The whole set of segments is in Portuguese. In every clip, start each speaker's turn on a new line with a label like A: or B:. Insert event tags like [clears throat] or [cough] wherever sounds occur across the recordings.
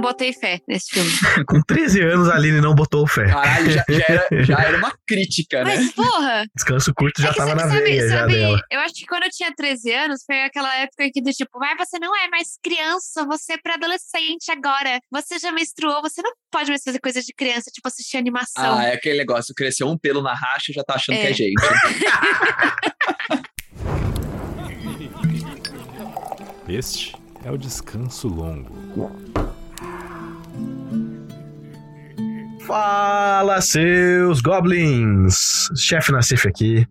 A: não botei fé nesse filme. [laughs]
B: Com 13 anos, a Aline não botou fé.
C: Caralho, já, já era, já era uma [laughs] crítica, né?
A: Mas, porra!
B: Descanso curto já
A: é
B: tava
A: sabe-
B: na
A: sabe-
B: veia já
A: sabe,
B: dela.
A: Eu acho que quando eu tinha 13 anos, foi aquela época que do tipo, vai, você não é mais criança, você é pré-adolescente agora. Você já menstruou, você não pode mais fazer coisas de criança, tipo assistir animação.
C: Ah, é aquele negócio, cresceu um pelo na racha e já tá achando que
A: É.
C: é gente. [laughs]
D: Este é o descanso longo.
B: Fala, seus goblins! Chefe Nassif aqui.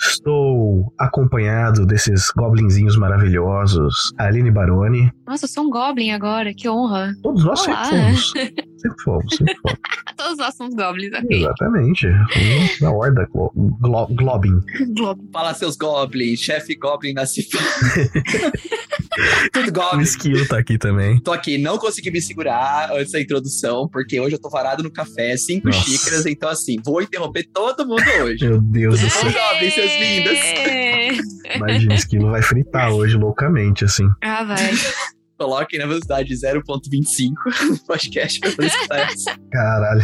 B: Estou acompanhado desses goblinzinhos maravilhosos. Aline Baroni.
A: Nossa, eu sou um goblin agora, que honra.
B: Todos nós
A: Olá.
B: fomos. [laughs] Sempre fomos, sempre fomos. [laughs]
A: Todos nós somos goblins, ok.
B: Exatamente. Da horda glo glo Globin.
A: Goblin.
C: Fala seus goblins, chefe goblin na cifra. [laughs] Tudo
B: O
C: goblin.
B: Esquilo tá aqui também.
C: Tô aqui, não consegui me segurar antes da introdução, porque hoje eu tô varado no café, cinco
B: Nossa.
C: xícaras, então assim, vou interromper todo mundo hoje.
B: Meu Deus do céu.
C: goblins, seus lindos?
A: É.
B: Imagina, o Esquilo vai fritar hoje loucamente, assim.
A: Ah, vai. [laughs]
C: Coloquem na velocidade 0.25 [laughs] no podcast pra poder escutar essa.
B: Caralho,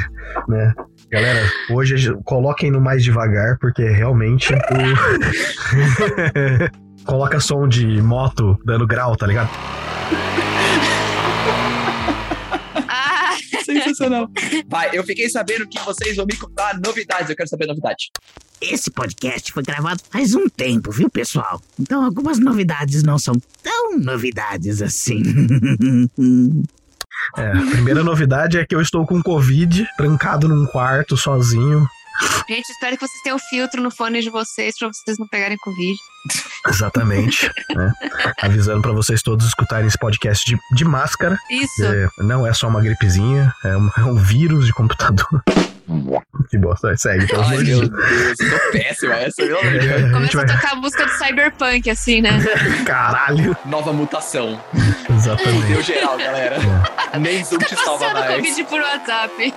B: né? Galera, hoje coloquem no mais devagar, porque realmente o. [laughs] Coloca som de moto dando grau, tá ligado?
C: Sensacional. Vai, eu fiquei sabendo que vocês vão me contar novidades, eu quero saber novidade.
E: Esse podcast foi gravado faz um tempo, viu, pessoal? Então algumas novidades não são tão novidades assim. [laughs]
B: É, a primeira novidade é que eu estou com Covid, trancado num quarto, sozinho.
A: Gente, espero que vocês tenham filtro no fone de vocês pra vocês não pegarem Covid.
B: Exatamente. né? Avisando pra vocês todos escutarem esse podcast de, de máscara.
A: Isso.
B: É, não é só uma gripezinha, é um, é um vírus de computador. Que bosta, segue, pelo
C: Ai, meu
B: Deus.
C: Eu tô péssimo essa, meu amor de Deus.
B: É, a gente
A: Começa
B: vai...
A: a tocar a música do Cyberpunk, assim, né? [laughs]
B: Caralho!
C: Nova mutação.
B: Exatamente.
C: Deu geral, galera. Nem Zoom te salva mais.
A: Covid por WhatsApp.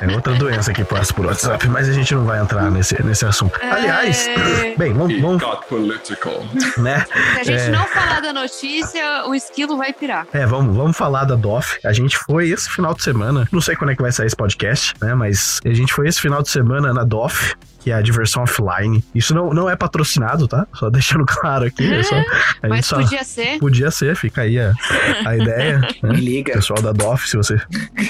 B: É outra doença que passa por WhatsApp, mas a gente não vai entrar nesse, nesse assunto. Aliás,
A: É. [clears throat]
B: bem, vamos, vamos
D: got political.
B: né?
A: Se a gente
B: É.
A: não falar da notícia, o esquilo vai pirar.
B: É, vamos, vamos falar da DOF. A gente foi esse final de semana, não sei quando é que vai sair esse podcast, né? Mas a gente foi esse final de semana na DOF. Que é a diversão offline. Isso não, não é patrocinado, tá? Só [laughs] deixando claro aqui. é só, a gente
A: Mas
B: só
A: podia ser.
B: podia ser, fica aí a, a ideia. [laughs] né?
C: Me liga.
B: Pessoal da DOF, se, você,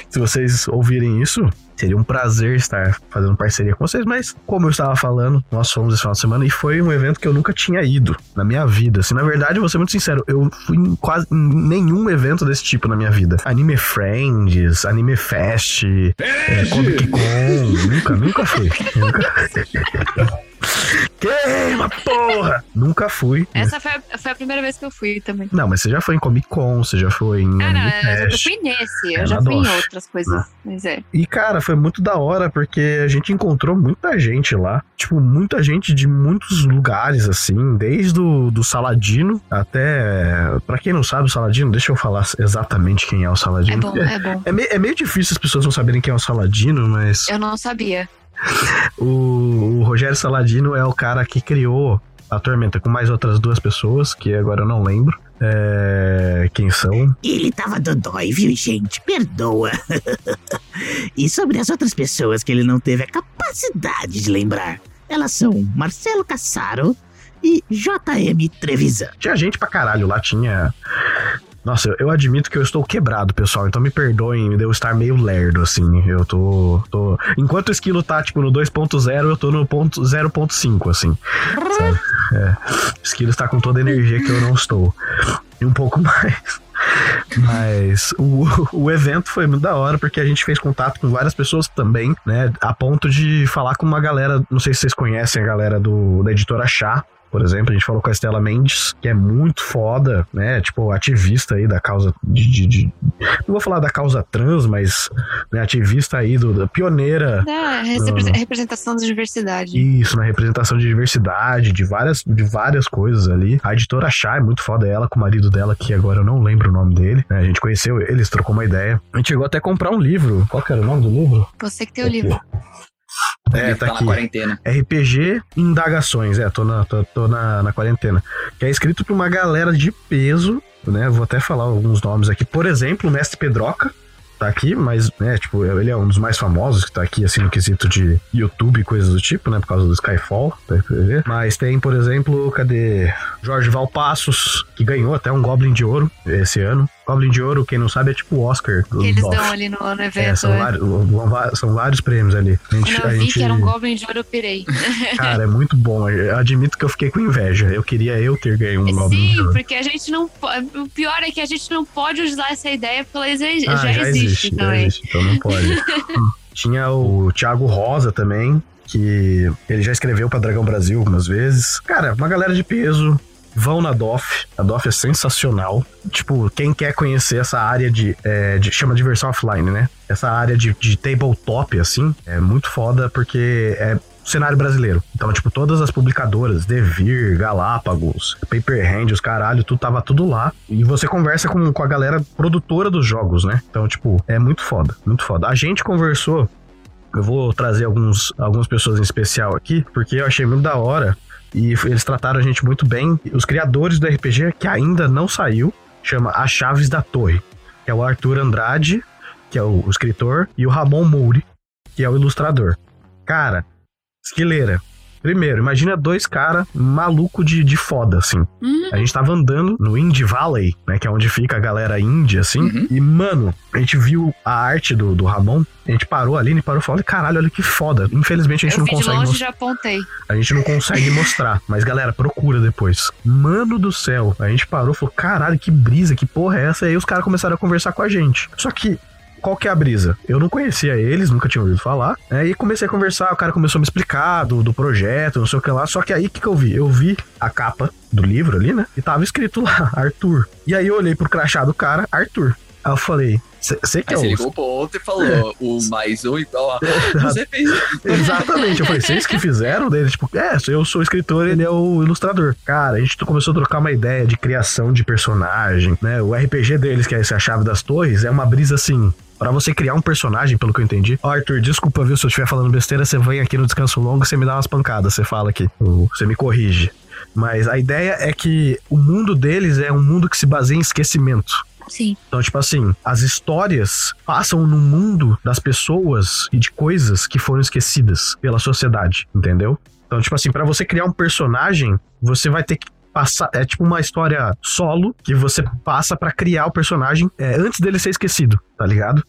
B: se vocês ouvirem isso, seria um prazer estar fazendo parceria com vocês. Mas, como eu estava falando, nós fomos esse final de semana e foi um evento que eu nunca tinha ido na minha vida. Assim, na verdade, eu vou ser muito sincero, eu fui em quase em nenhum evento desse tipo na minha vida. Anime Friends, Anime Fest, é, Comic Con, nunca, nunca fui. Nunca. [laughs] Queima, porra! Nunca fui.
A: Essa foi a, foi a primeira vez que eu fui também.
B: Não, mas você já foi em Comic Con, você já foi em
A: Ah, não, eu, fui nesse,
B: É,
A: eu já
B: na
A: fui em outras coisas. Mas é.
B: E, cara, foi muito da hora, porque a gente encontrou muita gente lá. Tipo, muita gente de muitos lugares, assim, desde o do Saladino até. Pra quem não sabe, o Saladino, deixa eu falar exatamente quem é o
A: É
B: Saladino.
A: bom, é bom.
B: É, meio, é meio difícil as pessoas não saberem quem é o Saladino, mas
A: Eu não sabia.
B: O, o Rogério Saladino é o cara que criou a Tormenta com mais outras duas pessoas, que agora eu não lembro. É, quem são?
E: Ele tava dodói, viu, gente? Perdoa. [laughs] e sobre as outras pessoas que ele não teve a capacidade de lembrar. Elas são Marcelo Cassaro e JM Trevisan.
B: Tinha gente pra caralho lá, tinha. Nossa, eu, admito que eu estou quebrado, pessoal. Então me perdoem de eu estar meio lerdo, assim. Eu tô. tô... Enquanto o esquilo tá, tipo, no 2.0, eu tô no ponto 0.5, assim. Sabe? É. O esquilo está com toda a energia que eu não estou. E um pouco [laughs] mais. Mas o, o evento foi muito da hora, porque a gente fez contato com várias pessoas também, né? A ponto de falar com uma galera, não sei se vocês conhecem a galera do, da editora Chá. Por exemplo, a gente falou com a Estela Mendes, que é muito foda, né? Tipo, ativista aí da causa de. de- de- não vou falar da causa trans, mas né, ativista aí, do, da pioneira
A: Da repre- representação da diversidade.
B: isso, na representação de diversidade, de várias, de várias coisas ali. A editora Chá é muito foda, ela com o marido dela, que agora eu não lembro o nome dele. né? A gente conheceu eles, trocou uma ideia. A gente chegou até a comprar um livro. Qual que era o nome do livro?
A: Você que tem o livro.
B: É, tá
C: tá
B: aqui.
C: na quarentena.
B: RPG Indagações, é, tô na, tô, tô na, na quarentena. Que é escrito por uma galera de peso, né? Vou até falar alguns nomes aqui. Por exemplo, o Mestre Pedroca, tá aqui, mas, né, tipo, ele é um dos mais famosos que tá aqui, assim, no quesito de YouTube e coisas do tipo, né, por causa do Skyfall, tá. Mas tem, por exemplo, cadê? Jorge Valpassos, que ganhou até um Goblin de Ouro esse ano. Goblin de Ouro, quem não sabe, é tipo o Oscar.
A: Que eles dão ali no, no evento.
B: É, são,
A: né?
B: vários, são vários prêmios ali. A gente,
A: Quando eu vi
B: gente-
A: que era um Goblin de Ouro, eu pirei. [laughs]
B: Cara, é muito bom. Eu admito que eu fiquei com inveja. Eu queria eu ter ganho um Goblin de
A: Sim,
B: Ouro.
A: porque a gente não pode. O pior é que a gente não pode usar essa ideia porque ela exi-
B: Ah,
A: já, existe,
B: já
A: também.
B: existe, então não pode. [laughs] Tinha o Thiago Rosa também, que ele já escreveu pra Dragão Brasil algumas vezes. Cara, uma galera de peso. Vão na DOF. A DOF é sensacional. Tipo, quem quer conhecer essa área de, é, de- chama de versão offline, né? Essa área de, de tabletop, assim, é muito foda porque é cenário brasileiro. Então, tipo, todas as publicadoras, Devir, Galápagos, Paper Hand, os caralho, tudo tava tudo lá. E você conversa com, com a galera produtora dos jogos, né? Então, tipo, é muito foda, muito foda. A gente conversou eu vou trazer alguns, algumas pessoas em especial aqui, porque eu achei muito da hora. E eles trataram a gente muito bem. Os criadores do RPG, que ainda não saiu, chama As Chaves da Torre. Que é o Arthur Andrade, que é o escritor, e o Ramon Mouri, que é o ilustrador. Cara, esquileira. Primeiro, imagina dois caras maluco de, de foda, assim.
A: Uhum.
B: A gente tava andando no Indie Valley, né? Que é onde fica a galera índia, assim.
C: Uhum.
B: E, mano, a gente viu a arte do, do Ramon. A gente parou ali, e parou e falou: caralho, olha que foda. Infelizmente a gente
A: Eu
B: não
A: vi de
B: consegue
A: longe e
B: mostrar.
A: já apontei.
B: A gente não consegue [laughs] mostrar. Mas, galera, procura depois. Mano do céu. A gente parou e falou: caralho, que brisa, que porra é essa? E aí os caras começaram a conversar com a gente. Só que. Qual que é a brisa? Eu não conhecia eles, nunca tinha ouvido falar. né? E comecei a conversar, o cara começou a me explicar do, do projeto, não sei o que lá. Só que aí o que, que eu vi? Eu vi a capa do livro ali, né? E tava escrito lá, [laughs] Arthur. E aí eu olhei pro crachá do cara, Arthur. Aí eu falei, você que é
C: você ligou pro outro e falou: o mais um igual a. [laughs] Você fez.
B: Exatamente. Eu falei, vocês que fizeram dele? Tipo, é, eu sou escritor, ele é o ilustrador. Cara, a gente começou a trocar uma ideia de criação de personagem, né? O RPG deles, que é essa chave das torres, é uma brisa assim. Pra você criar um personagem, pelo que eu entendi. Arthur, desculpa, viu? Se eu estiver falando besteira, você vem aqui no descanso longo e você me dá umas pancadas. Você fala aqui. Você me corrige. Mas a ideia é que o mundo deles é um mundo que se baseia em esquecimento.
A: Sim.
B: Então, tipo assim, as histórias passam no mundo das pessoas e de coisas que foram esquecidas pela sociedade, entendeu? Então, tipo assim, pra você criar um personagem, você vai ter que passar. É tipo uma história solo que você passa pra criar o personagem é, antes dele ser esquecido, tá ligado?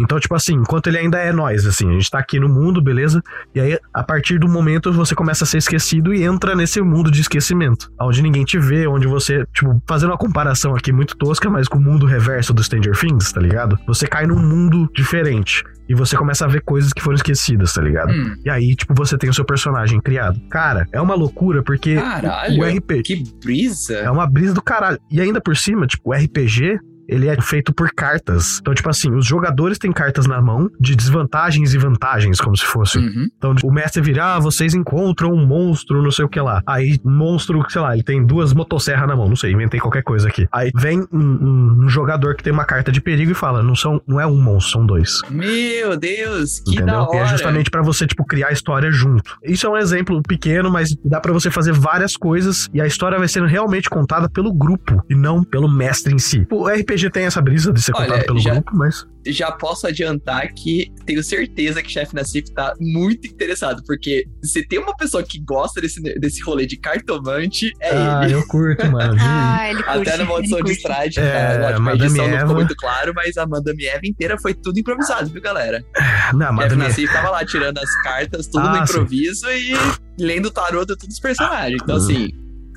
B: Então, tipo assim, enquanto ele ainda é nós, assim, a gente tá aqui no mundo, beleza? E aí, a partir do momento, você começa a ser esquecido e entra nesse mundo de esquecimento. Onde ninguém te vê, onde você, tipo, fazendo uma comparação aqui muito tosca, mas com o mundo reverso do Stranger Things, tá ligado? Você cai num mundo diferente. E você começa a ver coisas que foram esquecidas, tá ligado?
C: Hum,
B: E aí, tipo, você tem o seu personagem criado. Cara, é uma loucura, porque
C: caralho.
B: o RPG.
C: Que brisa.
B: É uma brisa do caralho. E ainda por cima, tipo, o RPG. Ele é feito por cartas. Então, tipo assim, os jogadores têm cartas na mão de desvantagens e vantagens, como se fosse.
C: Uhum.
B: Então, o mestre vira, ah, vocês encontram um monstro, não sei o que lá. Aí, monstro, sei lá, ele tem duas motosserras na mão, não sei, inventei qualquer coisa aqui. Aí vem um, um- um jogador que tem uma carta de perigo e fala, não, são, não é um monstro, são dois.
C: Meu Deus, que da
B: Entendeu?
C: hora.
B: E é justamente pra você, tipo, criar a história junto. Isso é um exemplo pequeno, mas dá pra você fazer várias coisas e a história vai sendo realmente contada pelo grupo e não pelo mestre em si. O RPG tem essa brisa de ser
C: Olha,
B: contado pelo
C: já-
B: grupo, mas.
C: Já posso adiantar que tenho certeza que o chefe Nassif tá muito interessado, porque se tem uma pessoa que gosta desse, desse rolê de cartomante, é
B: ah,
C: ele.
B: eu curto, mano. [laughs]
A: Ah, ele curte.
C: Até na maldição de. Strade,
B: É?
C: Lógico, a edição não
B: Eva.
C: ficou muito claro, mas a Madame Eva inteira foi tudo improvisado, viu, galera?
B: Não,
C: Chefe
B: Madame
C: Nassif tava lá tirando as cartas, tudo
B: Ah,
C: no
B: sim.
C: improviso e lendo o tarô de todos os personagens. Então,
B: Uhum.
C: assim,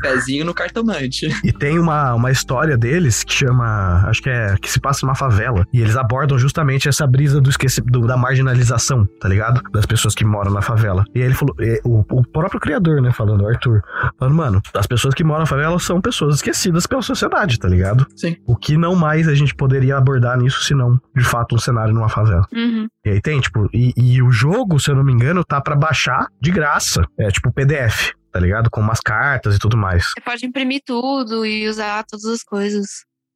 C: pezinho no cartomante.
B: E tem uma, uma história deles que chama. Acho que é. que se passa numa favela. E eles abordam justamente essa brisa do esqueci, do- da marginalização, tá ligado? Das pessoas que moram na favela. E aí ele falou. é, o, o próprio criador, né? Falando, o Arthur. Falando, mano, as pessoas que moram na favela são pessoas esquecidas pela sociedade, tá ligado?
C: Sim.
B: O que não mais a gente poderia abordar nisso, senão, de fato, um cenário numa favela.
A: Uhum.
B: E aí tem, tipo, e, e o jogo, se eu não me engano, tá pra baixar de graça. É tipo PDF, tá ligado? Com umas cartas e tudo mais.
A: Você pode imprimir tudo e usar todas as coisas.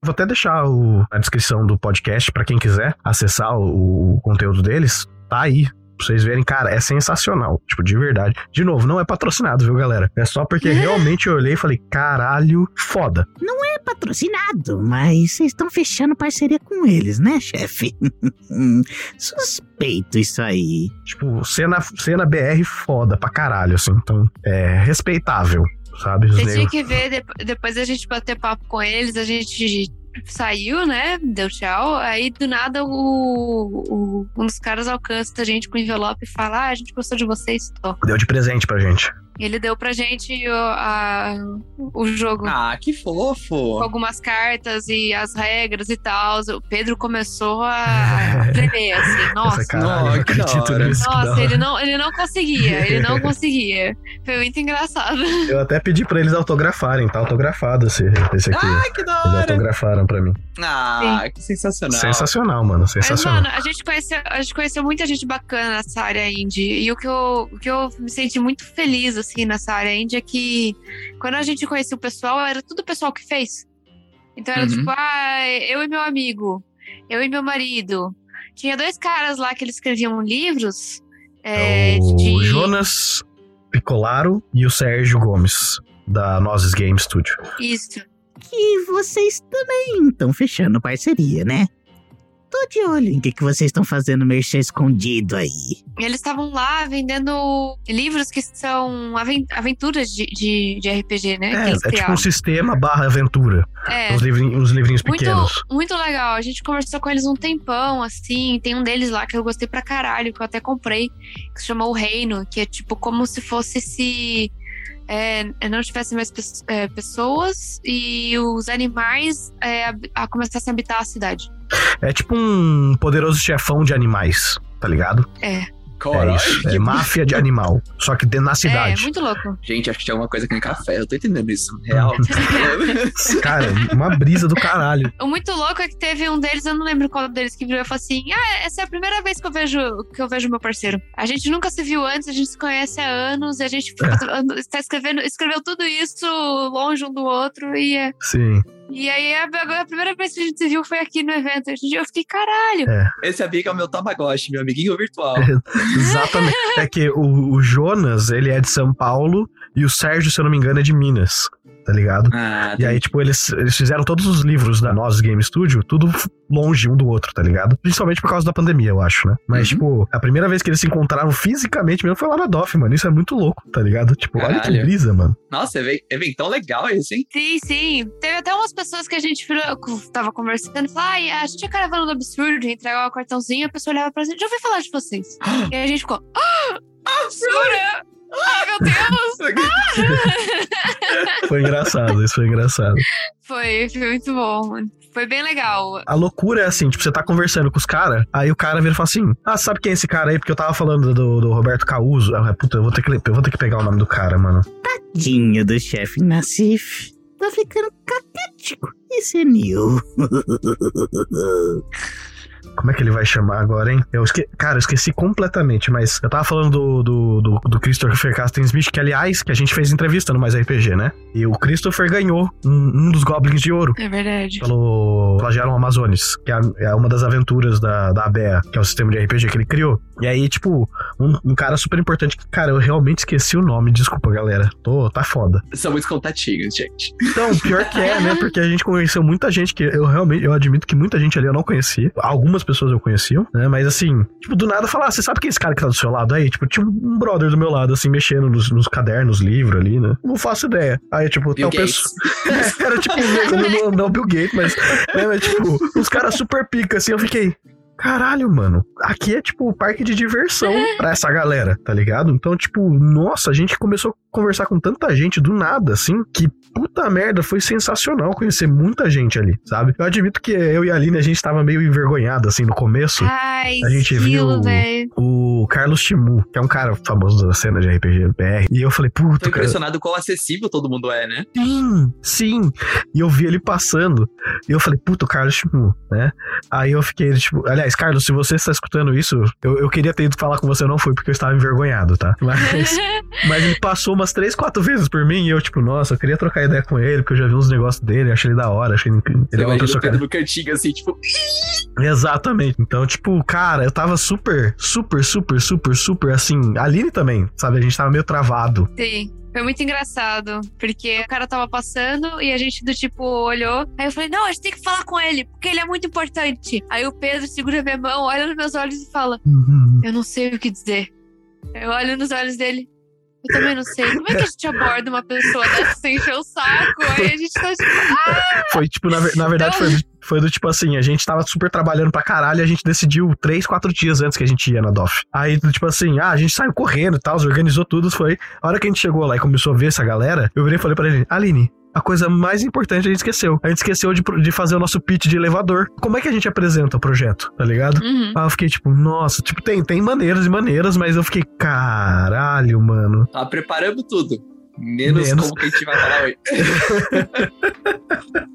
B: Vou até deixar o- a descrição do podcast pra quem quiser acessar o, o conteúdo deles. Tá aí. Pra vocês verem, cara, é sensacional. Tipo, de verdade. De novo, não é patrocinado, viu, galera? É só porque [laughs] realmente eu olhei e falei, caralho, foda.
E: patrocinado, mas vocês estão fechando parceria com eles, né, chefe? [laughs] Suspeito isso aí.
B: Tipo, cena, cena BR foda pra caralho, assim. Então, é respeitável, sabe?
A: Você tinha que ver, de- depois da gente bater papo com eles, a gente saiu, né? Deu tchau. Aí do nada o, o- um dos caras alcança a gente com o envelope e fala: Ah, a gente gostou de vocês, tô.
B: Deu de presente pra gente.
A: Ele deu pra gente o, a- o jogo.
C: Ah, que
A: Com
C: fofo.
A: algumas cartas e as regras e tal. O Pedro começou a [laughs] tremer, assim. Nossa,
B: caralho,
C: Nossa,
B: eu
C: que da
B: acredito
C: hora.
B: nisso. que da
A: nossa,
B: hora.
A: ele não, ele não conseguia, ele não [laughs] conseguia. Foi muito engraçado.
B: Eu até pedi pra eles autografarem, tá autografado esse, esse aqui.
C: Ai, que da
B: Eles
C: hora.
B: autografaram pra mim.
C: Ah, que sensacional.
B: Sensacional, mano.
A: Mas,
B: Sensacional.
A: mano, a gente, conheceu, a gente conheceu muita gente bacana nessa área indie. E o que, eu, o que eu me senti muito feliz, assim, nessa área indie é que quando a gente conhecia o pessoal, era tudo o pessoal que fez. Então era
C: Uhum.
A: tipo, ah, eu e meu amigo, eu e meu marido. Tinha dois caras lá que eles escreviam livros. É,
B: o
A: de...
B: Jonas Picolaro e o Sérgio Gomes, da Nozes Game Studio.
A: Isso.
E: E vocês também estão fechando parceria, né? Tô de olho em que, que vocês estão fazendo merchan escondido aí.
A: Eles estavam lá vendendo livros que são aven- aventuras de, de, de RPG, né?
B: É, é tipo um sistema barra aventura.
A: É.
B: Uns, livrinhos, uns livrinhos
A: Muito,
B: pequenos.
A: muito legal. A gente conversou com eles um tempão, assim. Tem um deles lá que eu gostei pra caralho, que eu até comprei, que se chama O Reino, que é tipo como se fosse se é, não tivesse mais é, pessoas e os animais é, hab- a começassem a habitar a cidade.
B: É tipo um poderoso chefão de animais, tá ligado? É
C: Coragem.
B: isso. É máfia de animal. Só que dentro na
A: É,
B: cidade.
A: muito louco.
C: Gente, acho que tinha alguma coisa aqui no café. Eu tô entendendo isso. Real. [laughs]
B: Cara, uma brisa do caralho.
A: O muito louco é que teve um deles, eu não lembro qual deles, que virou e falou assim: Ah, essa é a primeira vez que eu vejo que eu vejo meu parceiro. A gente nunca se viu antes, a gente se conhece há anos, e a gente
B: É.
A: está escrevendo, escreveu tudo isso longe um do outro, e, é-
B: Sim.
A: E aí a, agora a primeira vez que a gente se viu foi aqui no evento. A gente- Eu fiquei, caralho.
C: Esse amigo é o meu Tamagotchi, meu amiguinho virtual. [laughs]
B: Exatamente. É que o, o Jonas, ele é de São Paulo e o Sérgio, se eu não me engano, é de Minas. Tá ligado?
C: Ah,
B: E aí, tipo, eles, eles fizeram todos os livros da Nós Game Studio, tudo longe um do outro, tá ligado? Principalmente por causa da pandemia, eu acho, né? Mas,
C: Uhum.
B: tipo, a primeira vez que eles se encontraram fisicamente mesmo foi lá na DOF, mano. Isso é muito louco, tá ligado? Tipo, olha que
C: Caralho.
B: brisa, mano.
C: Nossa, even- eventão legal esse, hein?
A: Sim, sim. Teve até umas pessoas que a gente virou, tava conversando e falou: Ai, a gente é caravana do absurdo, entregava o cartãozinho, a pessoa olhava pra gente, já ouvi falar de vocês. [gasps] e aí a gente ficou, ah, jura? Ai, meu Deus! [laughs]
B: Foi engraçado, isso foi engraçado.
A: Foi, foi muito bom. Foi bem legal.
B: A loucura é assim, tipo, você tá conversando com os caras, aí o cara vira e fala assim: Ah, sabe quem é esse cara aí? Porque eu tava falando do, do Roberto Causo. Ah, puta, eu vou, ter que, eu vou ter que pegar o nome do cara, mano.
E: Tadinho do chefe Nassif. Tá ficando caquético e senil. [laughs]
B: Como é que ele vai chamar agora, hein? Eu esque... Cara, eu esqueci completamente, mas eu tava falando do, do, do, do Christopher Casten Smith, que aliás, que a gente fez entrevista no Mais RPG, né? E o Christopher ganhou um, um dos Goblins de Ouro
A: É verdade.
B: pelo Flagelum Amazones, que é, é uma das aventuras da, da ABEA, que é o sistema de RPG que ele criou. E aí, tipo, um, um cara super importante que, cara, eu realmente esqueci o nome, desculpa, galera. Tô, tá foda.
C: São muitos contatinhos, gente.
B: Então, pior que é, né? Porque a gente conheceu muita gente que eu realmente, eu admito que muita gente ali eu não conhecia. Algumas pessoas eu conhecia, né? Mas assim, tipo, do nada falar, ah, você sabe quem é esse cara que tá do seu lado aí? Tipo, tinha um brother do meu lado, assim, mexendo nos, nos cadernos, livro ali, né? Não faço ideia. Aí, tipo,
C: Bill
B: tal pessoa. [laughs] Era tipo, não, não Bill Gates, mas, né, mas tipo, uns caras super pica, assim, eu fiquei. Caralho, mano. Aqui é tipo parque de diversão pra essa galera, tá ligado? Então, tipo, nossa, a gente começou a conversar com tanta gente do nada, assim, que puta merda, foi sensacional conhecer muita gente ali, sabe? Eu admito que eu e a Aline, a gente tava meio envergonhado, assim, no começo.
A: Ai,
B: A gente
A: estilo,
B: viu-
A: velho.
B: O Carlos Timu, que é um cara famoso da cena de RPG BR. E eu falei,
C: Tô
B: puta, cara.
C: impressionado com quão acessível todo mundo é, né?
B: Sim, sim. E eu vi ele passando. E eu falei, puta, o Carlos Timu, né? Aí eu fiquei, tipo, aliás, Carlos, se você está escutando isso, eu, eu queria ter ido falar com você, não foi porque eu estava envergonhado, tá? [laughs] Mas, mas ele passou umas três, quatro vezes por mim e eu, tipo, nossa, eu queria trocar ideia com ele, porque eu já vi uns negócios dele, achei ele da hora, achei ele, ele é uma pessoa
C: o. Pedro no cantinho, assim, tipo...
B: Exatamente. Então, tipo, cara, eu tava super, super, super, super, super, assim. A Aline também, sabe? A gente tava meio travado.
A: Sim. Foi muito engraçado, porque o cara tava passando e a gente do tipo olhou. Aí eu falei: Não, a gente tem que falar com ele, porque ele é muito importante. Aí o Pedro segura minha mão, olha nos meus olhos e fala: Eu não sei o que dizer. Eu olho nos olhos dele. Eu também não sei. Como é que a gente aborda uma pessoa dessa sem encher o saco? [laughs] Aí a gente tá tipo, ah!
B: Foi tipo, na, na verdade,
A: Então-
B: foi, foi do tipo assim, a gente tava super trabalhando pra caralho e a gente decidiu três, quatro dias antes que a gente ia na DOF. Aí, tipo assim, ah, a gente saiu correndo e tal, organizou tudo, foi. A hora que a gente chegou lá e começou a ver essa galera, eu virei e falei pra ele, Aline. A coisa mais importante a gente esqueceu. A gente esqueceu de, de fazer o nosso pitch de elevador. Como é que a gente apresenta o projeto, tá ligado?
A: Uhum.
B: Aí eu fiquei tipo, nossa, tipo, tem, tem maneiras e maneiras, mas eu fiquei, caralho, mano.
C: Tá, preparamos tudo. Menos,
B: Menos.
C: como que a gente vai falar hoje. [laughs]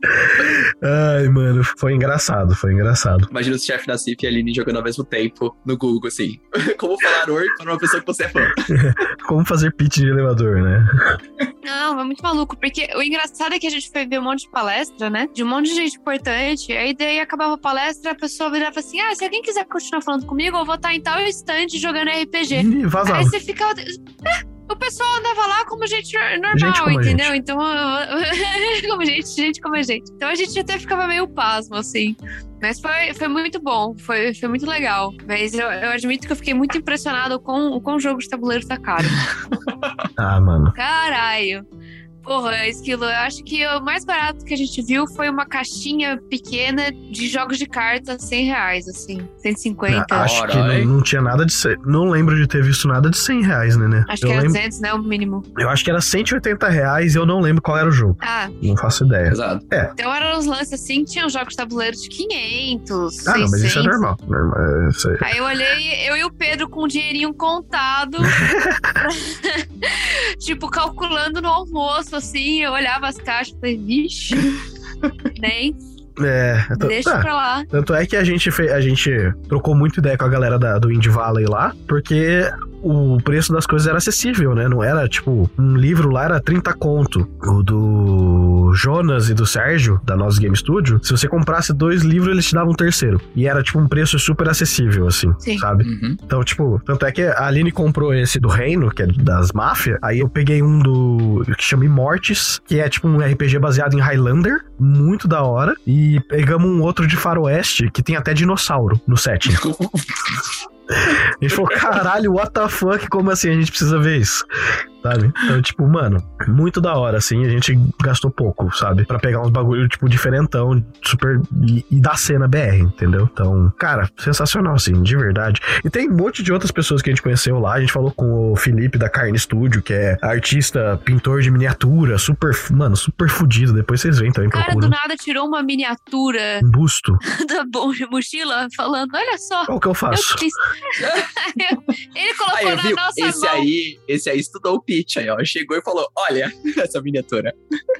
B: Ai, mano, foi engraçado, foi engraçado.
C: Imagina o chefe da CIP e a Aline jogando ao mesmo tempo no Google, assim. [laughs] Como falar oi para uma pessoa que você é fã. [laughs]
B: Como fazer pitch de elevador, né?
A: Não, é muito maluco, porque o engraçado é que a gente foi ver um monte de palestra, né? De um monte de gente importante. Aí daí acabava a palestra, a pessoa virava assim: ah, se alguém quiser continuar falando comigo, eu vou estar em tal estande jogando RPG.
B: E vazava.
A: Aí você fica. "É, O pessoal andava lá como gente normal,
B: Gente como
A: entendeu?
B: gente.
A: Então. [laughs] como gente, gente como a gente. Então a gente até ficava meio pasmo, assim. Mas foi, foi muito bom, foi, foi muito legal. Mas eu, eu admito que eu fiquei muito impressionado com, com o jogo de tabuleiro tá caro. [laughs]
B: Ah, mano.
A: Caralho. Porra, Esquilo, eu acho que o mais barato que a gente viu foi uma caixinha pequena de jogos de cartas 100 reais, assim. 150.
B: Ah, acho que não, não tinha nada de. Não lembro de ter visto nada de 100 reais, né? né?
A: Acho
B: eu,
A: que era
B: lembro,
A: 200, né? O mínimo.
B: eu acho que era 180 reais e eu não lembro qual era o jogo.
A: Ah,
B: Não faço ideia.
C: Exato.
A: então eram os lances assim, tinham jogos de tabuleiro de 500,
B: Ah, não, mas isso é
A: 600.
B: normal. normal é, isso aí.
A: Aí eu olhei, eu e o Pedro com o dinheirinho contado. [laughs] [laughs] tipo, calculando no almoço, assim. Eu olhava as caixas e falei, vixe, [laughs] nem,
B: É, t-
A: deixa
B: tá.
A: pra lá.
B: Tanto é que a gente, fez, a gente trocou muito ideia com a galera da- do Indie Valley lá, porque o preço das coisas era acessível, né? Não era, tipo, um livro lá era 30 conto. O do Jonas e do Sérgio, da Nós Game Studio, se você comprasse dois livros, eles te davam um terceiro. E era, tipo, um preço super acessível, assim,
A: Sim.
B: sabe?
C: Uhum.
B: Então, tipo, tanto é que a Aline comprou esse do Reino, que é das máfias. Aí eu peguei um do. que chama Immortis, que é tipo um RPG baseado em Highlander, muito da hora. E pegamos um outro de Faroeste, que tem até dinossauro no setting. [laughs] A gente falou, caralho, what the fuck? Como assim? A gente precisa ver isso. Sabe? Então, tipo, mano, muito da hora, assim. A gente gastou pouco, sabe? Pra pegar uns bagulho, tipo, diferentão, super. E, e da cena BR, entendeu? Então, cara, sensacional, assim, de verdade. E tem um monte de outras pessoas que a gente conheceu lá. A gente falou com o Felipe da Carne Studio, que é artista, pintor de miniatura, super. Mano, super fudido. Depois vocês veem também,
A: O cara do
B: procuram.
A: nada tirou uma miniatura
B: Um busto. [laughs]
A: da mochila falando: Olha só,
B: Qual que eu
A: eu
B: faço?
A: quis. [laughs] Ele colocou
C: Aí,
A: na
C: viu?
A: nossa
C: Esse
A: mão.
C: aí, esse aí estudou o pitch aí, ó. Chegou e falou: olha, [laughs] essa miniatura.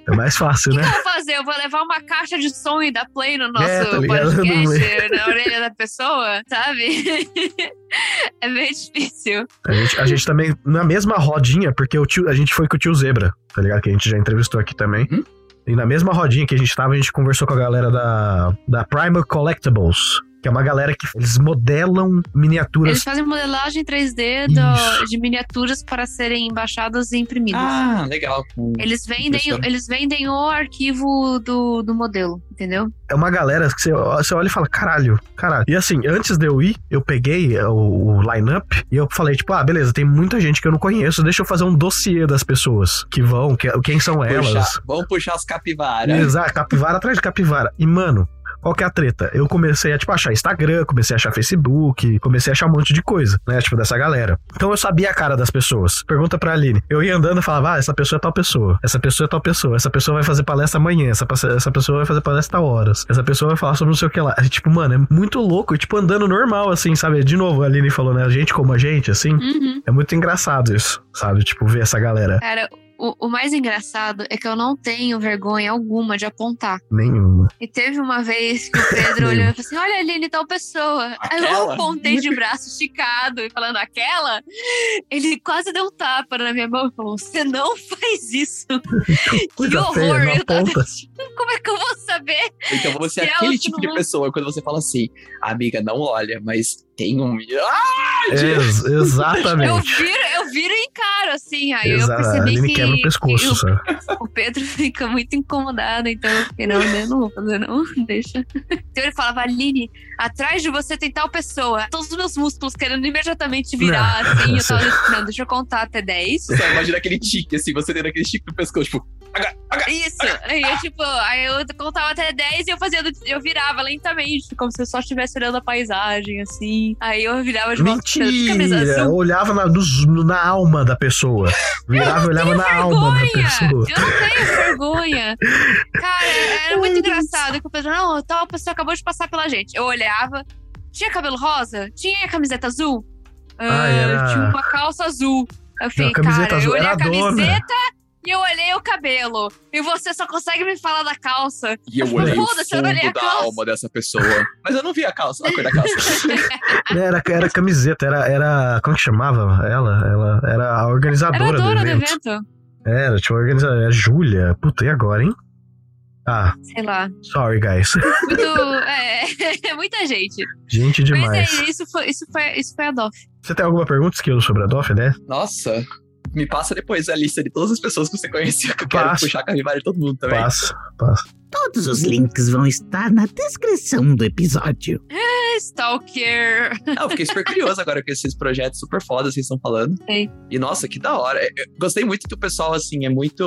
B: É mais fácil,
A: O que
B: né?
A: eu vou fazer? Eu vou levar uma caixa de som e dar play no nosso
B: É, tá
A: podcast [laughs] na orelha da pessoa, sabe? [laughs] é meio difícil.
B: A gente, a gente também, na mesma rodinha, porque o tio, a gente foi com o tio Zebra, tá ligado? Que a gente já entrevistou aqui também.
C: Uhum.
B: E na mesma rodinha que a gente tava, a gente conversou com a galera da, da Primal Collectibles. Que é uma galera que eles modelam
A: Eles
B: miniaturas.
A: fazem modelagem 3D
B: Isso.
A: do- de miniaturas para serem baixadas e imprimidas.
C: Ah, legal.
A: Eles vendem, eles vendem o arquivo do, do modelo, entendeu?
B: É uma galera que você, você olha e fala, caralho, caralho. E assim, antes de eu ir, eu peguei o, o line-up e eu falei, tipo, ah, beleza, tem muita gente que eu não conheço, deixa eu fazer um dossiê das pessoas que vão, que, quem são elas.
C: Puxar, vamos puxar as capivaras.
B: Exato, capivara atrás de capivara. E, mano, qual que é a treta? Eu comecei a, tipo, achar Instagram, comecei a achar Facebook, comecei a achar um monte de coisa, né? Tipo, dessa galera. Então eu sabia a cara das pessoas. Pergunta pra Aline. Eu ia andando e falava, ah, essa pessoa é tal pessoa, essa pessoa é tal pessoa, essa pessoa vai fazer palestra amanhã, essa, essa pessoa vai fazer palestra a horas, essa pessoa vai falar sobre não sei o que lá. E, tipo, mano, é muito louco, e, tipo, andando normal, assim, sabe? De novo, a Aline falou, né? Gente como a gente, assim.
A: Uhum.
B: É muito engraçado isso, sabe? Tipo, ver essa galera.
A: Cara, o, o mais engraçado é que eu não tenho vergonha alguma de apontar.
B: Nenhuma.
A: E teve uma vez que o Pedro [laughs] olhou e falou assim: Olha, Aline, tal pessoa. Aí eu
C: Aquela?
A: apontei de braço esticado e falando aquela. Ele quase deu um tapa na minha mão e falou: Você não faz isso. [laughs] que horror.
B: feia, não
A: eu tava
B: aponta.
A: tipo, Como é que eu vou saber?
C: Então você é
A: Se
C: aquele tipo de
A: não-
C: pessoa quando você fala assim, amiga, não olha, mas tem um.
B: Ex- [laughs]
A: Eu
B: exatamente.
A: viro, eu viro e encaro, assim. Aí
B: Exato,
A: eu percebi
B: Aline
A: que,
B: quebra o
A: que
B: pescoço,
A: o,
B: sabe?
A: o Pedro [laughs] fica muito incomodado, então eu fiquei, não, né, não vou fazer, não, [laughs] deixa. Então ele falava, Aline, atrás de você tem tal pessoa. Todos os meus músculos querendo imediatamente virar,
B: Não,
A: assim. Eu tava, não, deixa eu contar até 10.
C: Só imagina aquele tique, assim, você tendo aquele tique no pescoço, tipo.
A: Isso, aí eu, tipo, aí eu contava até 10 e eu fazia, eu virava lentamente, como se eu só estivesse olhando a paisagem, assim. Aí eu virava de volta, tipo, de camisa
B: Mentira! Eu olhava na, dos- na alma da pessoa. Virava e olhava na alma da
A: Vergonha!
B: pessoa.
A: Eu não tenho vergonha. Cara, era muito engraçado que o Pedro, não, tal pessoa acabou de passar pela gente. Eu olhava, tinha cabelo rosa? Tinha camiseta azul?
B: Ah,
A: Ah,
B: era-
A: Tinha uma calça azul. Eu falei,
B: camiseta
A: cara,
B: azul
A: eu olhei
B: era
A: a
B: a dona.
A: E eu olhei o cabelo. E você só consegue me falar da calça.
C: E eu olhei o
A: não olhei
C: fundo
A: a
C: da
A: calça.
C: alma dessa pessoa. Mas eu não vi a calça, a cor da calça. [laughs]
B: Era, era camiseta, era, era. Como que chamava ela? Ela era a
A: Era a
B: organizadora
A: dona
B: do
A: do
B: evento.
A: evento.
B: Era, uma organizadora. É Júlia. Puta, e agora, hein? Ah,
A: Sei lá.
B: sorry, guys.
A: Muito. [laughs] é, [laughs] muita gente.
B: Gente demais.
A: Mas é, isso foi, isso foi, isso foi a Doff.
B: Você tem alguma pergunta, Esquilo, sobre a DOF, né?
C: Nossa, me passa depois a lista de todas as pessoas que você conhecia, que eu quero
B: Passa.
C: puxar a capivara de todo mundo também.
B: Passa, passa.
E: Todos os links vão estar na descrição do episódio.
A: Stalker.
C: Não, [laughs] eu fiquei super curioso agora com esses projetos super fodas que vocês estão falando.
A: Sei.
C: E nossa, que da hora. Eu gostei muito que o pessoal, assim, é muito.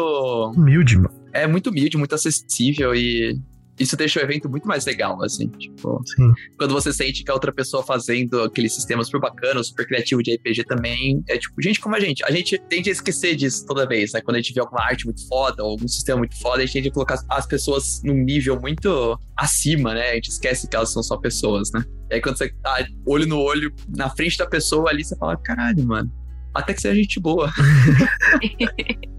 B: Humilde, mano.
C: É muito humilde, muito acessível e. Isso deixa o evento muito mais legal, assim. Tipo,
B: Sim.
C: quando você sente que a outra pessoa fazendo aquele sistema super bacana, super criativo de RPG também, é tipo, gente como a gente. A gente tende a esquecer disso toda vez, né? Quando a gente vê alguma arte muito foda ou algum sistema muito foda, a gente tende a colocar as pessoas num nível muito acima, né? A gente esquece que elas são só pessoas, né? E aí quando você tá olho no olho, na frente da pessoa ali, você fala, caralho, mano. Até que seja gente boa. [laughs] [laughs]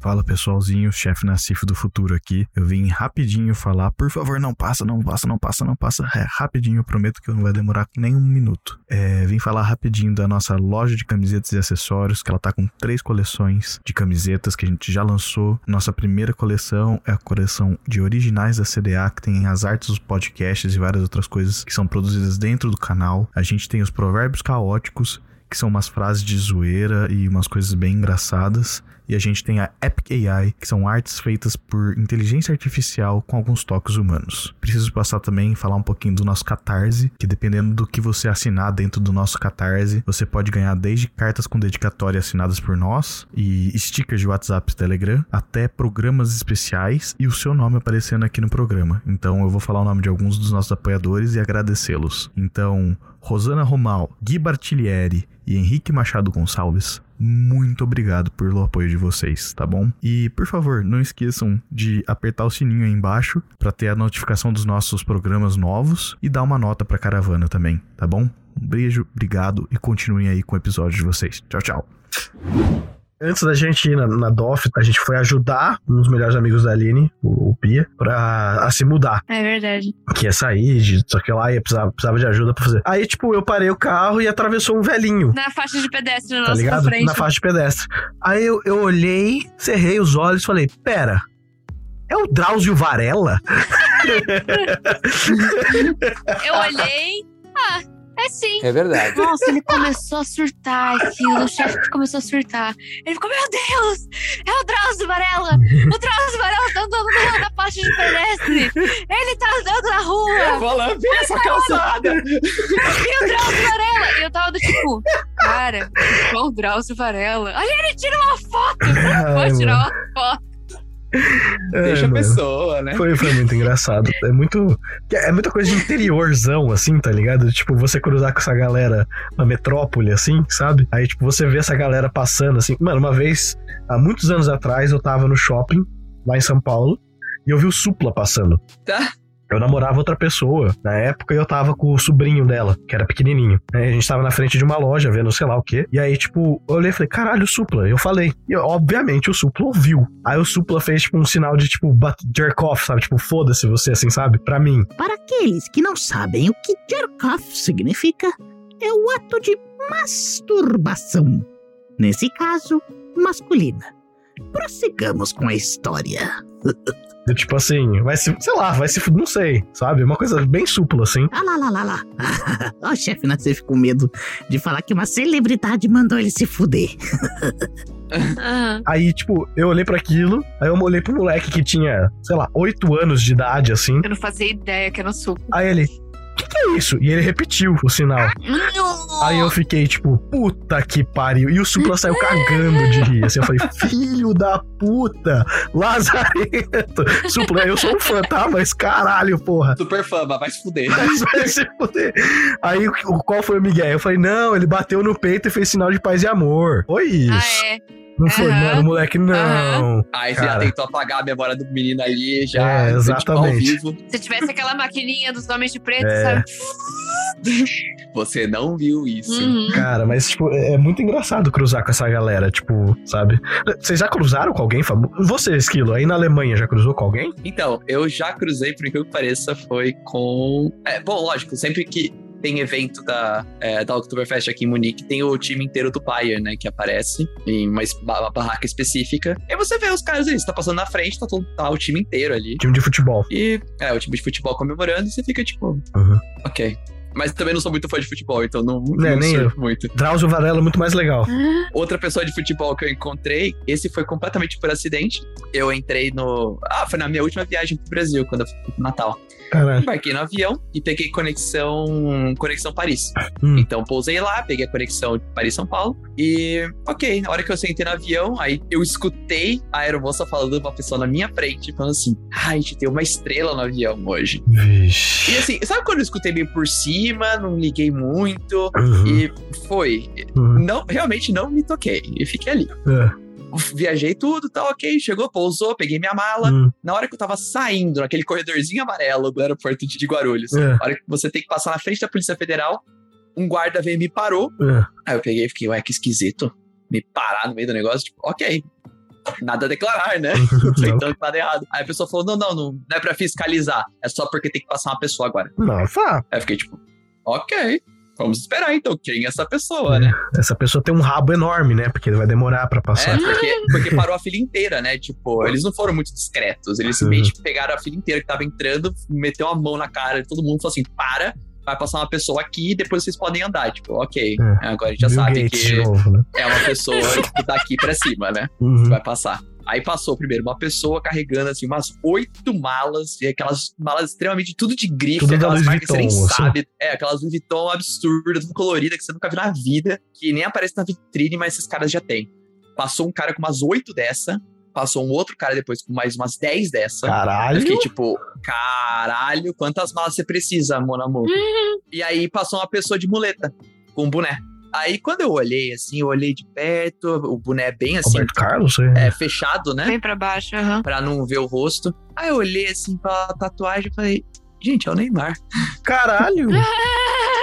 F: Fala pessoalzinho, chefe Nassif do futuro aqui. Eu vim rapidinho falar, por favor, não passa, não passa, não passa, não passa. É, rapidinho, prometo que não vai demorar nem um minuto. É, vim falar rapidinho da nossa loja de camisetas e acessórios, que ela tá com três coleções de camisetas que a gente já lançou. Nossa primeira coleção é a coleção de originais da CDA, que tem as artes dos podcasts e várias outras coisas que são produzidas dentro do canal. A gente tem os provérbios caóticos, que são umas frases de zoeira e umas coisas bem engraçadas. E a gente tem a Epic AI, que são artes feitas por inteligência artificial com alguns toques humanos. Preciso passar também falar um pouquinho do nosso Catarse, que dependendo do que você assinar dentro do nosso Catarse, você pode ganhar desde cartas com dedicatória assinadas por nós e stickers de WhatsApp e Telegram, até programas especiais e o seu nome aparecendo aqui no programa. Então eu vou falar o nome de alguns dos nossos apoiadores e agradecê-los. Então, Rosana Romal, Gui Bartilieri e Henrique Machado Gonçalves, muito obrigado pelo apoio de vocês, tá bom? E por favor, não esqueçam de apertar o sininho aí embaixo para ter a notificação dos nossos programas novos e dar uma nota pra caravana também, tá bom? Um beijo, obrigado e continuem aí com o episódio de vocês. Tchau, tchau.
B: Antes da gente ir na, na DOF, a gente foi ajudar um dos melhores amigos da Aline, o, o Pia, pra a se mudar.
A: É verdade.
B: Que ia sair, de, só que lá ia precisava, precisava de ajuda pra fazer. Aí, tipo, eu parei o carro e atravessou um velhinho.
A: Na faixa de pedestre na
B: Tá
A: nossa
B: ligado?
A: frente.
B: Na faixa de pedestre. Aí eu, eu olhei, cerrei os olhos e falei: Pera, é o Drauzio Varela? [laughs]
A: Eu olhei. Ah, é sim.
G: É verdade.
A: Nossa, ele começou a surtar aquilo. O chefe começou a surtar. Ele ficou, meu Deus! É o Drauzio Varela! O Drauzio Varela tá andando na, na faixa de pedestre! Ele tá andando na rua!
C: Vou lá ver essa calçada!
A: E o Drauzio Varela! E eu tava do tipo, cara, qual o Drauzio Varela? Ali ele tira uma foto!
B: Ai,
A: Pode tirar uma foto.
C: Deixa
B: É,
C: a
B: mano.
C: pessoa, né?
B: Foi, foi muito engraçado. É muito. É muita coisa de interiorzão, assim, tá ligado? Tipo, você cruzar com essa galera na metrópole, assim, sabe? Aí, tipo, você vê essa galera passando, assim. Mano, uma vez, há muitos anos atrás, eu tava no shopping, lá em São Paulo, e eu vi o Supla passando.
C: Tá.
B: Eu namorava outra pessoa. Na época eu tava com o sobrinho dela, que era pequenininho. Aí a gente tava na frente de uma loja vendo sei lá o quê. E aí, tipo, eu olhei e falei, caralho, o Supla. Eu falei. E obviamente o Supla ouviu. Aí o Supla fez, tipo, um sinal de, tipo, jerk off, sabe? Tipo, foda-se você, assim, sabe? Pra mim.
E: Para aqueles que não sabem o que jerk off significa, é o ato de masturbação. Nesse caso, masculina. Prossigamos com a história. [laughs]
B: Do tipo assim, vai se, sei lá, vai se, não sei, sabe? Uma coisa bem supla, assim.
E: Ah lá, lá, lá, lá. [laughs] Ó, o chefe nasceu com medo de falar que uma celebridade mandou ele se fuder.
A: Aham.
B: Aí, tipo, eu olhei pra aquilo, aí eu olhei pro moleque que tinha, sei lá, 8 anos de idade, assim.
A: Eu não fazia ideia que era suco.
B: Aí ele, que, que é isso? E ele repetiu o sinal. Aí eu fiquei tipo, puta que pariu. E o Supla saiu cagando de rir. Assim, eu falei, filho da puta, Lazareto. Supla, eu sou um fã, tá? Mas caralho, porra.
C: Super fama, vai se fuder.
B: Mas vai se fuder. Aí o- qual foi o Miguel? Eu falei, não, ele bateu no peito e fez sinal de paz e amor. Foi isso.
A: Ah, é.
B: Não foi,
A: Aham.
B: mano, moleque, não.
C: Aí você já
B: Cara.
C: tentou apagar a memória do menino ali, já.
B: É,
C: tipo,
B: exatamente.
C: ao vivo.
A: Se tivesse aquela maquininha dos homens de preto,
B: É.
A: sabe?
C: Você não viu isso.
A: Uhum.
B: Cara, mas, tipo, é é muito engraçado cruzar com essa galera, tipo, sabe? Vocês já cruzaram com alguém famoso? Você, Esquilo, aí na Alemanha já cruzou com alguém?
C: Então, eu já cruzei, por incrível que pareça, foi com. É, bom, lógico, sempre que tem evento da, é, da Oktoberfest aqui em Munique, tem o time inteiro do Bayern, né, que aparece em uma, barraca específica. E aí você vê os caras ali, você tá passando na frente, tá, todo, tá o time inteiro ali.
B: Time de futebol.
C: E é, o time de futebol comemorando, e você fica tipo,
B: Uhum.
C: ok. Mas também não sou muito fã de futebol, então não,
B: É,
C: não
B: nem
C: surfo muito.
B: Drauzio Varela é muito mais legal.
C: Outra pessoa de futebol que eu encontrei, esse foi completamente por acidente. Eu entrei no. Ah, foi na minha última viagem pro Brasil, quando eu fui pro Natal.
B: Caralho.
C: Embarquei no avião e peguei conexão. Conexão Paris.
B: Hum.
C: Então pousei lá, peguei a conexão Paris-São Paulo. E, ok, na hora que eu sentei no avião, aí eu escutei a aeromoça falando pra uma pessoa na minha frente, falando assim: Ah, a gente tem uma estrela no avião hoje.
B: Vixe.
C: E assim, sabe quando eu escutei meio por cima, não liguei muito?
B: Uhum.
C: E foi.
B: Uhum.
C: Não, realmente não me toquei. E fiquei ali.
B: É.
C: Viajei tudo, tá ok. Chegou, pousou, peguei minha mala.
B: Hum.
C: Na hora que eu tava saindo, naquele corredorzinho amarelo do aeroporto de Guarulhos,
B: É.
C: na hora que você tem que passar na frente da Polícia Federal, um guarda veio e me parou.
B: É.
C: Aí eu peguei e fiquei, ué, que esquisito. Me parar no meio do negócio, tipo, ok. Nada a declarar, né? [laughs] Tanto nada errado. Aí a pessoa falou: não, não, não, não é pra fiscalizar. É só porque tem que passar uma pessoa agora.
B: Fá.
C: Aí eu fiquei tipo, ok. Vamos esperar então, quem é essa pessoa, né?
B: Essa pessoa tem um rabo enorme, né? Porque vai demorar pra
C: É,
B: passar.
C: porque, porque parou a fila inteira, né? Tipo, eles não foram muito discretos. Eles simplesmente pegaram a fila inteira que tava entrando, meteu a mão na cara de todo mundo e falou assim: para, vai passar uma pessoa aqui e depois vocês podem andar. Tipo, ok.
B: É.
C: Agora a gente já
B: Bill
C: sabe
B: Gates
C: que
B: novo, né?
C: é uma pessoa que tá aqui pra cima, né?
B: Uhum.
C: Vai passar. Aí passou primeiro uma pessoa carregando assim umas oito malas, e aquelas malas extremamente tudo de grife,
B: Tudo da
C: aquelas
B: Louis
C: marcas que você nem
B: Vuitton, assim.
C: sabe. É, aquelas Louis Vuitton absurdas, tudo colorida, que você nunca viu na vida, que nem aparece na vitrine, mas esses caras já têm. Passou um cara com umas oito dessa, passou um outro cara depois com mais umas dez dessa. Eu
B: Caralho.
C: fiquei tipo, caralho, quantas malas você precisa, mon amor? E aí passou uma pessoa de muleta, com um boné. Aí quando eu olhei assim, eu olhei de perto, o boné bem assim,
B: Roberto Carlos? É.
C: é, fechado, né?
A: Bem pra baixo, aham.
C: Pra não ver o rosto. Aí eu olhei assim pra tatuagem e falei, gente, é o Neymar.
B: Caralho. [laughs]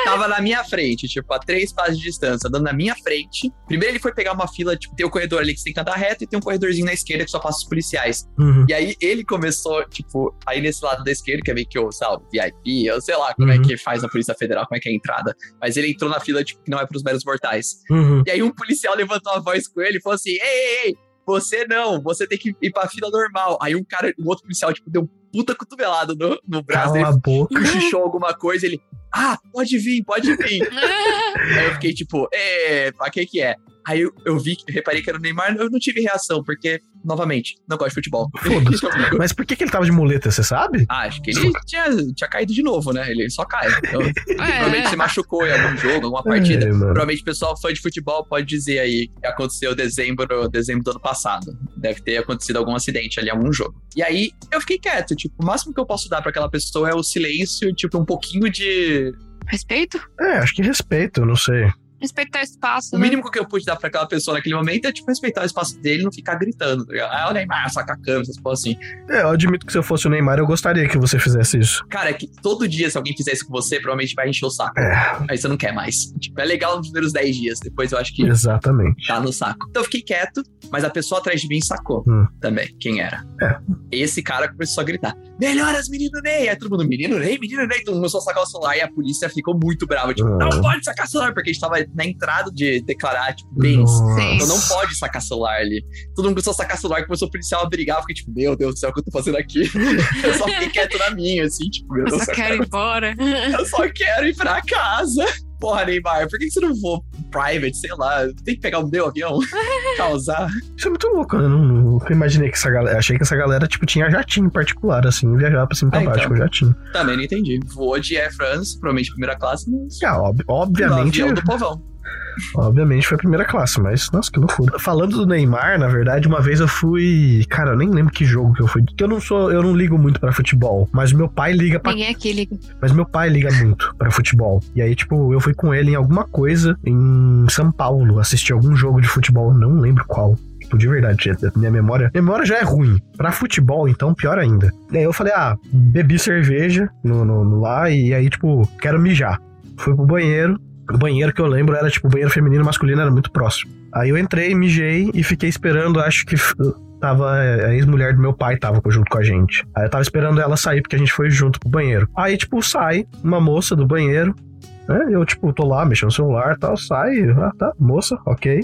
C: Tava na minha frente, tipo, a três passos de distância, andando na minha frente. Primeiro ele foi pegar uma fila, tipo, tem o corredor ali que você tem que andar reto e tem um corredorzinho na esquerda que só passa os policiais.
B: Uhum.
C: E aí ele começou, tipo, aí nesse lado da esquerda, que é meio que o, o VIP, eu sei lá como é
B: Uhum.
C: que faz na Polícia Federal, como é que é a entrada. Mas ele entrou na fila, tipo, que não é pros meros mortais.
B: Uhum.
C: E aí um policial levantou a voz com ele e falou assim: Ei, ei, ei, você não, você tem que ir pra fila normal. Aí um cara, um outro policial, tipo, deu um puta cotovelado no, no braço
B: Cala a
C: dele,
B: boca.
C: cochichou alguma coisa, ele, ah, pode vir, pode vir. [laughs] aí eu fiquei tipo, é, pra que que é? Aí eu, eu vi, reparei que era o Neymar, eu não tive reação, porque, novamente, não gosto de futebol. Então, [laughs]
B: Mas por que, que ele tava de muleta, você sabe?
C: ah, acho que ele tinha, tinha caído de novo, né? Ele só cai. Então, [laughs] provavelmente se
A: É.
C: machucou em algum jogo, alguma partida.
B: É.
C: Provavelmente o pessoal fã de futebol pode dizer aí que aconteceu dezembro, dezembro do ano passado. Deve ter acontecido algum acidente ali, algum jogo. E aí eu fiquei quieto, tipo, o máximo que eu posso dar pra aquela pessoa é o silêncio, tipo, um pouquinho de.
A: Respeito?
B: É, acho que respeito, não sei.
A: Respeitar o espaço.
C: O
A: né?
C: mínimo que eu pude dar pra aquela pessoa naquele momento é, tipo, respeitar o espaço dele e não ficar gritando, tá ligado? Ah, olha aí, mas saca a câmera, essas coisas assim.
B: É, eu admito que se eu fosse o Neymar, eu gostaria que você fizesse isso.
C: Cara, é que todo dia, se alguém fizer isso com você, provavelmente vai encher o saco.
B: É,
C: Aí você não quer mais. Tipo, é legal nos primeiros 10 dias, depois eu acho que
B: exatamente.
C: tá no saco. Então eu fiquei quieto, mas a pessoa atrás de mim sacou
B: Hum.
C: também quem era.
B: É.
C: Esse cara começou a gritar: Melhoras, menino Ney! Aí todo mundo, menino Ney, menino Ney, todo mundo começou a sacar o celular e a polícia ficou muito brava. Tipo,
B: Ah.
C: não pode sacar o celular, porque a gente tava na entrada de declarar, tipo, bens. Então não pode sacar celular ali. Todo mundo começou a sacar celular, começou o policial a brigar. Eu fiquei tipo, meu Deus do céu, o que eu tô fazendo aqui? [laughs] eu só fiquei quieto na minha, assim, tipo, meu
A: Eu
C: Deus do
A: só quero ir embora.
C: Eu só quero ir pra casa. Porra, Neymar, por que você não voa private, sei lá? Tem que pegar o meu avião, [laughs] causar.
B: Isso é muito louco, né? Nunca imaginei que essa galera. Achei que essa galera, tipo, tinha jatinho particular, assim, viajava pra cima e pra
C: Ah,
B: baixo
C: então.
B: com jatinho.
C: Também não entendi. Voou de Air France, provavelmente primeira classe, mas.
B: Ah, ob- obviamente.
C: avião do [laughs] povão.
B: Obviamente foi a primeira classe, mas nossa, que loucura. Falando do Neymar, na verdade, uma vez eu fui. Cara, eu nem lembro que jogo que eu fui. Que eu não sou, eu não ligo muito pra futebol, mas meu pai liga pra.
A: Ninguém aqui liga.
B: Mas meu pai liga muito pra futebol. E aí, tipo, eu fui com ele em alguma coisa em São Paulo, assistir algum jogo de futebol, não lembro qual. Tipo, de verdade, minha memória. Minha memória já é ruim. Pra futebol, então, pior ainda. E aí eu falei, ah, bebi cerveja no, no- no lá e aí, tipo, quero mijar. Fui pro banheiro. O banheiro que eu lembro era, tipo, o banheiro feminino e masculino era muito próximo. Aí eu entrei, mijei e fiquei esperando, acho que. f- Tava é, a ex-mulher do meu pai tava junto com a gente. Aí eu tava esperando ela sair, porque a gente foi junto pro banheiro. Aí, tipo, sai uma moça do banheiro. Né? Eu, tipo, tô lá mexendo no celular tal. Sai. Ah, tá, moça, ok.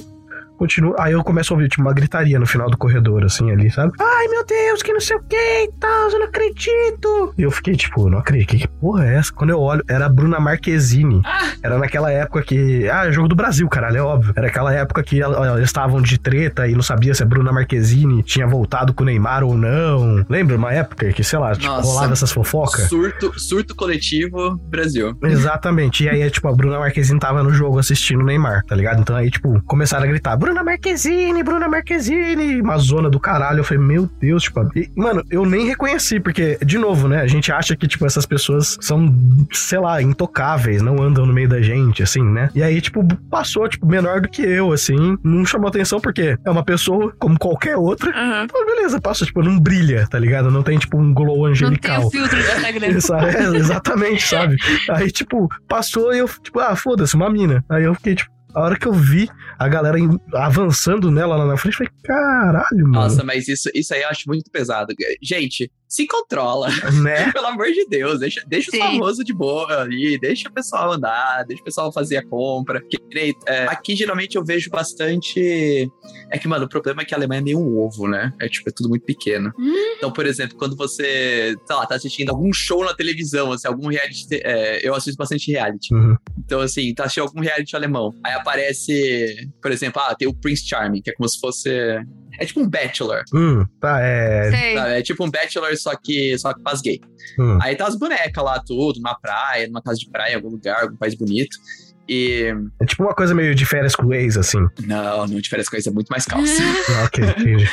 B: Continua. Aí eu começo a ouvir, tipo, uma gritaria no final do corredor, assim, ali, sabe? Ai, meu Deus, que não sei o que e tal, eu não acredito. E eu fiquei, tipo, não acredito. Que, que porra é essa? Quando eu olho, era a Bruna Marquezine. Era naquela época que. Ah, é jogo do Brasil, caralho, é óbvio. Era aquela época que ela- elas estavam de treta e não sabia se a Bruna Marquezine tinha voltado com o Neymar ou não. Lembra uma época que, sei lá, tipo,
C: Nossa.
B: rolava essas fofocas?
C: Surto, surto coletivo Brasil.
B: Exatamente. E aí, tipo, a Bruna Marquezine tava no jogo assistindo o Neymar, tá ligado? Então aí, tipo, começaram a gritar: Bruna Marquezine, Bruna Marquezine, uma zona do caralho. Eu falei, meu Deus, tipo. E, mano, eu nem reconheci, porque, de novo, né? A gente acha que, tipo, essas pessoas são, sei lá, intocáveis, não andam no meio da gente, assim, né? E aí, tipo, passou, tipo, menor do que eu, assim. Não chamou atenção porque é uma pessoa como qualquer outra. Pô, beleza, passa, tipo, não brilha, tá ligado? Não tem, tipo, um glow
A: Não tem
B: angelical.
A: o filtro do Instagram. [laughs]
B: Sabe? É, exatamente, sabe? Aí, tipo, passou e eu, tipo, ah, foda-se, uma mina. Aí eu fiquei, tipo, a hora que eu vi a galera avançando nela lá na frente, eu falei, caralho, mano.
C: Nossa, mas isso, isso aí eu acho muito pesado. Gente, se controla.
B: Né? [laughs]
C: Pelo amor de Deus, deixa, deixa o famoso de boa ali, deixa o pessoal andar, deixa o pessoal fazer a compra. É, aqui geralmente eu vejo bastante. É que, mano, o problema é que a Alemanha é meio um ovo, né? É tipo, é tudo muito pequeno. Então, por exemplo, quando você, sei lá, tá assistindo algum show na televisão, assim, algum reality. é, eu assisto bastante reality.
B: Uhum.
C: Então, assim, tá assistindo algum reality alemão. Aí aparece, por exemplo, ah, tem o Prince Charming, que é como se fosse. É tipo um Bachelor.
B: Hum, tá, é.
C: Sabe? É tipo um Bachelor, só que só que faz gay.
B: Hum.
C: Aí tá as bonecas lá, tudo, numa praia, numa casa de praia, em algum lugar, algum país bonito. E.
B: É tipo uma coisa meio de férias com o ex, assim.
C: Não, não diferença coisa é muito mais calça. [laughs]
B: Ah, ok, entendi.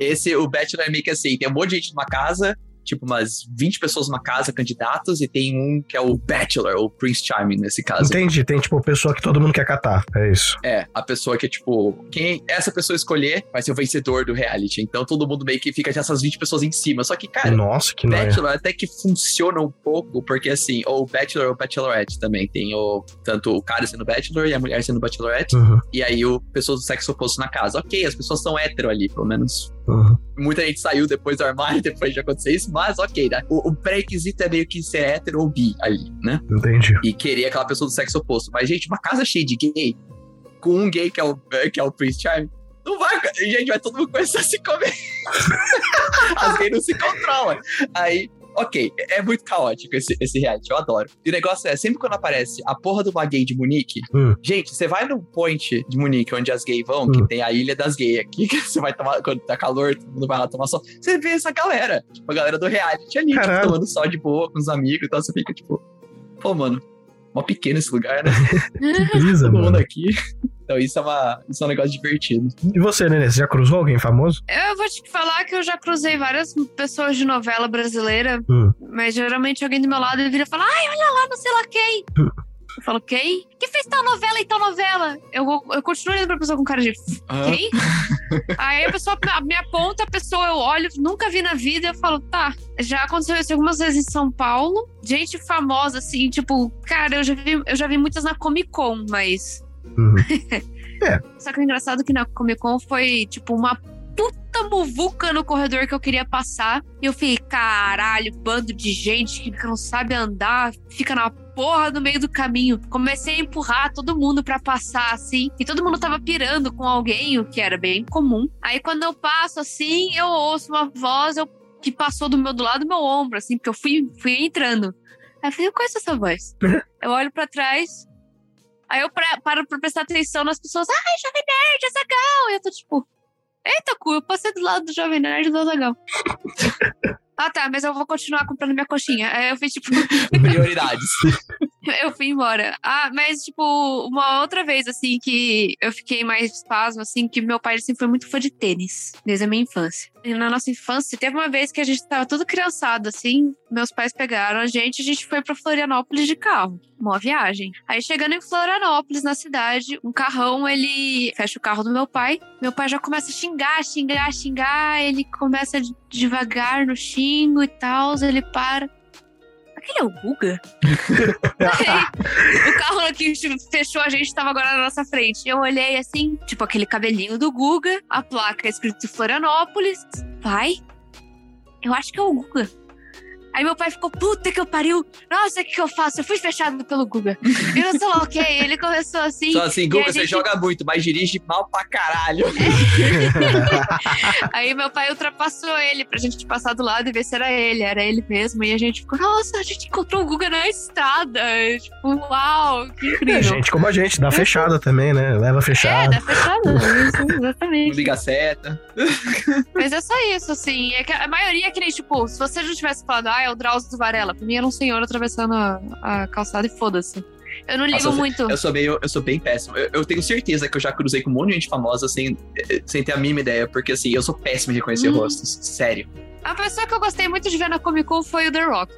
C: Esse, o Bachelor é meio que assim: tem um monte de gente numa casa, tipo umas 20 pessoas numa casa, candidatos, e tem um que é o Bachelor, ou Prince Charming nesse caso.
B: Entendi, tem tipo pessoa que todo mundo quer catar. É isso.
C: É, a pessoa que é tipo, quem essa pessoa escolher vai ser o vencedor do reality. Então todo mundo meio que fica dessas 20 pessoas em cima. Só que, cara,
B: Nossa, que.
C: Bachelor até que funciona um pouco, porque assim, ou Bachelor ou Bachelorette também. Tem o tanto o cara sendo Bachelor e a mulher sendo Bachelorette.
B: Uhum,
C: E aí o pessoas do sexo oposto na casa. Ok, as pessoas são hétero ali, pelo menos.
B: Uhum.
C: Muita gente saiu depois do armário, [laughs] depois de acontecer isso, mas ok, né? O, o pré-requisito é meio que ser hétero ou bi ali, né?
B: Entendi.
C: E querer aquela pessoa do sexo oposto. Mas, gente, uma casa cheia de gay, com um gay que é o, que é o Prince Charming, não vai. Gente, vai todo mundo começar a se comer. [laughs] As gays não se controlam. Aí, ok, é muito caótico esse, esse reality, eu adoro. E o negócio é, sempre quando aparece a porra uma gay de Munique,
B: Hum.
C: gente, você vai no point de Munique, onde as gays vão,
B: Hum.
C: que tem a ilha das gays aqui, [laughs] que você vai tomar, quando tá calor, todo mundo vai lá tomar sol. Você vê essa galera, tipo, a galera do reality ali, tipo, tomando sol de boa com os amigos, então você fica tipo, pô, mano, mó pequeno esse lugar, né? [laughs]
B: Que brisa,
C: Todo mundo
B: mano.
C: aqui. Então isso é, uma, isso é um negócio divertido.
B: E você, Nenê, você já cruzou alguém famoso?
A: Eu vou te falar que eu já cruzei várias pessoas de novela brasileira,
B: Hum.
A: mas geralmente alguém do meu lado vira e fala: Ai, olha lá, não sei lá quem.
B: Hum.
A: Eu falo, quem? Que fez tal novela e tal novela? Eu, eu continuo olhando pra pessoa com cara de quem? Aí a pessoa me aponta, a pessoa eu olho, nunca vi na vida, eu falo, tá. Já aconteceu isso algumas vezes em São Paulo. Gente famosa, assim, tipo, cara, eu já vi, eu já vi muitas na Comic Con, mas.
B: Uhum. [laughs]
A: Só que o engraçado é que na Comic Con foi, tipo, uma puta muvuca no corredor que eu queria passar. E eu fiquei, caralho, bando de gente que não sabe andar, fica na porra no meio do caminho. Comecei a empurrar todo mundo para passar, assim. E todo mundo tava pirando com alguém, o que era bem comum. Aí quando eu passo assim, eu ouço uma voz eu, que passou do meu do lado do meu ombro, assim, porque eu fui, fui entrando. Aí eu falei, eu conheço essa voz. [laughs] eu olho para trás. Aí eu pra, paro pra prestar atenção nas pessoas. Ai, Jovem Nerd, Azagal! E eu tô tipo, eita, cu, eu passei do lado do Jovem Nerd do Azagal. [laughs] Ah, tá, mas eu vou continuar comprando minha coxinha. Aí eu fiz, tipo. [laughs] [laughs]
C: Prioridades.
A: Eu fui embora. Ah, mas, tipo, uma outra vez, assim, que eu fiquei mais espasmo, assim, que meu pai sempre foi muito fã de tênis, desde a minha infância. E na nossa infância, teve uma vez que a gente tava tudo criançado, assim, meus pais pegaram a gente, a gente foi pra Florianópolis de carro. Uma viagem. Aí chegando em Florianópolis, na cidade, um carrão, ele fecha o carro do meu pai. Meu pai já começa a xingar, xingar, xingar. Ele começa devagar no xingo e tal. Ele para. Aquele é o Guga? [laughs] O carro que fechou a gente tava agora na nossa frente. Eu olhei assim, tipo aquele cabelinho do Guga, a placa escrito Florianópolis. Pai, eu acho que é o Guga. Aí meu pai ficou, puta que eu pariu. Nossa, o que, que eu faço? Eu fui fechado pelo Guga. Eu não sei lá o que. Ele começou assim.
C: Só assim, Guga, você gente... joga muito, mas dirige mal pra caralho.
A: É. [laughs] Aí meu pai ultrapassou ele pra gente passar do lado e ver se era ele. Era ele mesmo. E a gente ficou, nossa, a gente encontrou o Guga na estrada. Tipo, uau, que incrível.
B: É, gente como a gente, dá fechada também, né? Leva fechada.
A: É, dá fechada. Isso, [laughs] exatamente.
C: Liga seta.
A: Mas é só isso, assim. É que a maioria é que nem, tipo, se você não tivesse falado, ah, é o Drauzio do Varela. Pra mim era um senhor atravessando a, a calçada e foda-se. Eu não ligo
C: Nossa,
A: muito.
C: Eu sou, bem, eu sou bem péssimo. Eu, eu, tenho certeza que eu já cruzei com um monte de gente famosa sem, sem ter a mínima ideia, porque assim, eu sou péssimo em reconhecer hum. rostos. Sério.
A: A pessoa que eu gostei muito de ver na Comic Con foi o The Rock.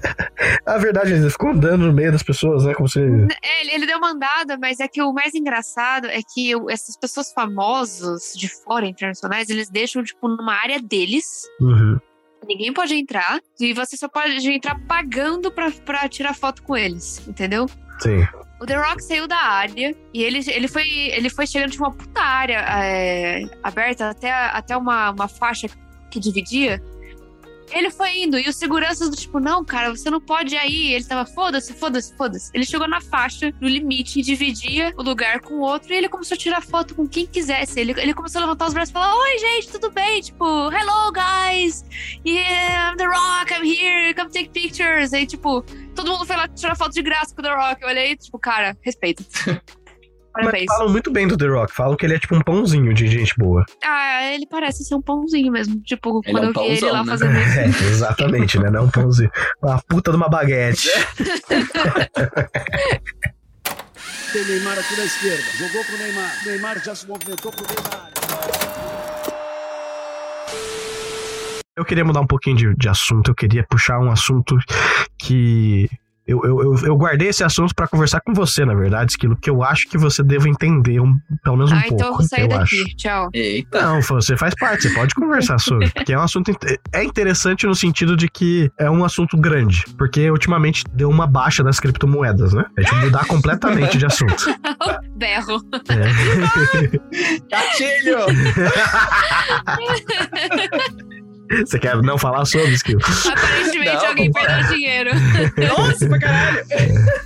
A: [laughs]
B: a verdade, ele ficou andando no meio das pessoas, né? Como se.
A: É, ele, ele deu uma andada, mas é que o mais engraçado é que essas pessoas famosas de fora, internacionais, eles deixam, tipo, numa área deles.
B: Uhum.
A: Ninguém pode entrar e você só pode entrar pagando pra, pra tirar foto com eles, entendeu?
B: Sim.
A: O The Rock saiu da área e ele, ele, foi, ele foi chegando de uma puta área é, aberta até, até uma, uma faixa que dividia. Ele foi indo e os seguranças do tipo, não, cara, você não pode ir aí. Ele tava, foda-se, foda-se, foda-se. Ele chegou na faixa, no limite, e dividia o lugar com o outro e ele começou a tirar foto com quem quisesse. Ele, ele começou a levantar os braços e falar: Oi, gente, tudo bem? Tipo, hello, guys. Yeah, I'm The Rock, I'm here, come take pictures. Aí, tipo, todo mundo foi lá tirar foto de graça com o The Rock. Eu olhei, tipo, cara, respeito. [laughs]
B: Parabéns. Mas falam muito bem do The Rock. Falam que ele é tipo um pãozinho de gente boa.
A: Ah, ele parece ser um pãozinho mesmo. Tipo, ele quando é um eu vi pãozão, ele lá né? fazendo isso. [laughs]
B: É, exatamente, né? Não é um pãozinho. Uma puta de uma baguete. [laughs]
G: Tem Neymar aqui na esquerda. Jogou pro Neymar. Neymar já se movimentou pro Neymar.
B: Eu queria mudar um pouquinho de, de assunto. Eu queria puxar um assunto que eu, eu, eu, guardei esse assunto para conversar com você, na verdade, Esquilo, que eu acho que você deve entender um, pelo menos um
A: ah,
B: pouco.
A: então eu vou sair
B: eu
A: daqui.
B: Acho.
A: Tchau.
C: Eita.
B: Não, você faz parte, você pode conversar sobre. Porque é um assunto. É interessante no sentido de que é um assunto grande. Porque ultimamente deu uma baixa das criptomoedas, né? A gente mudar completamente de assunto. [laughs]
A: Berro.
C: É. [laughs] Gatilho! [laughs]
B: Você quer não falar sobre, Skill?
A: Aparentemente não, alguém perdeu dinheiro.
C: Nossa, pra caralho! [laughs]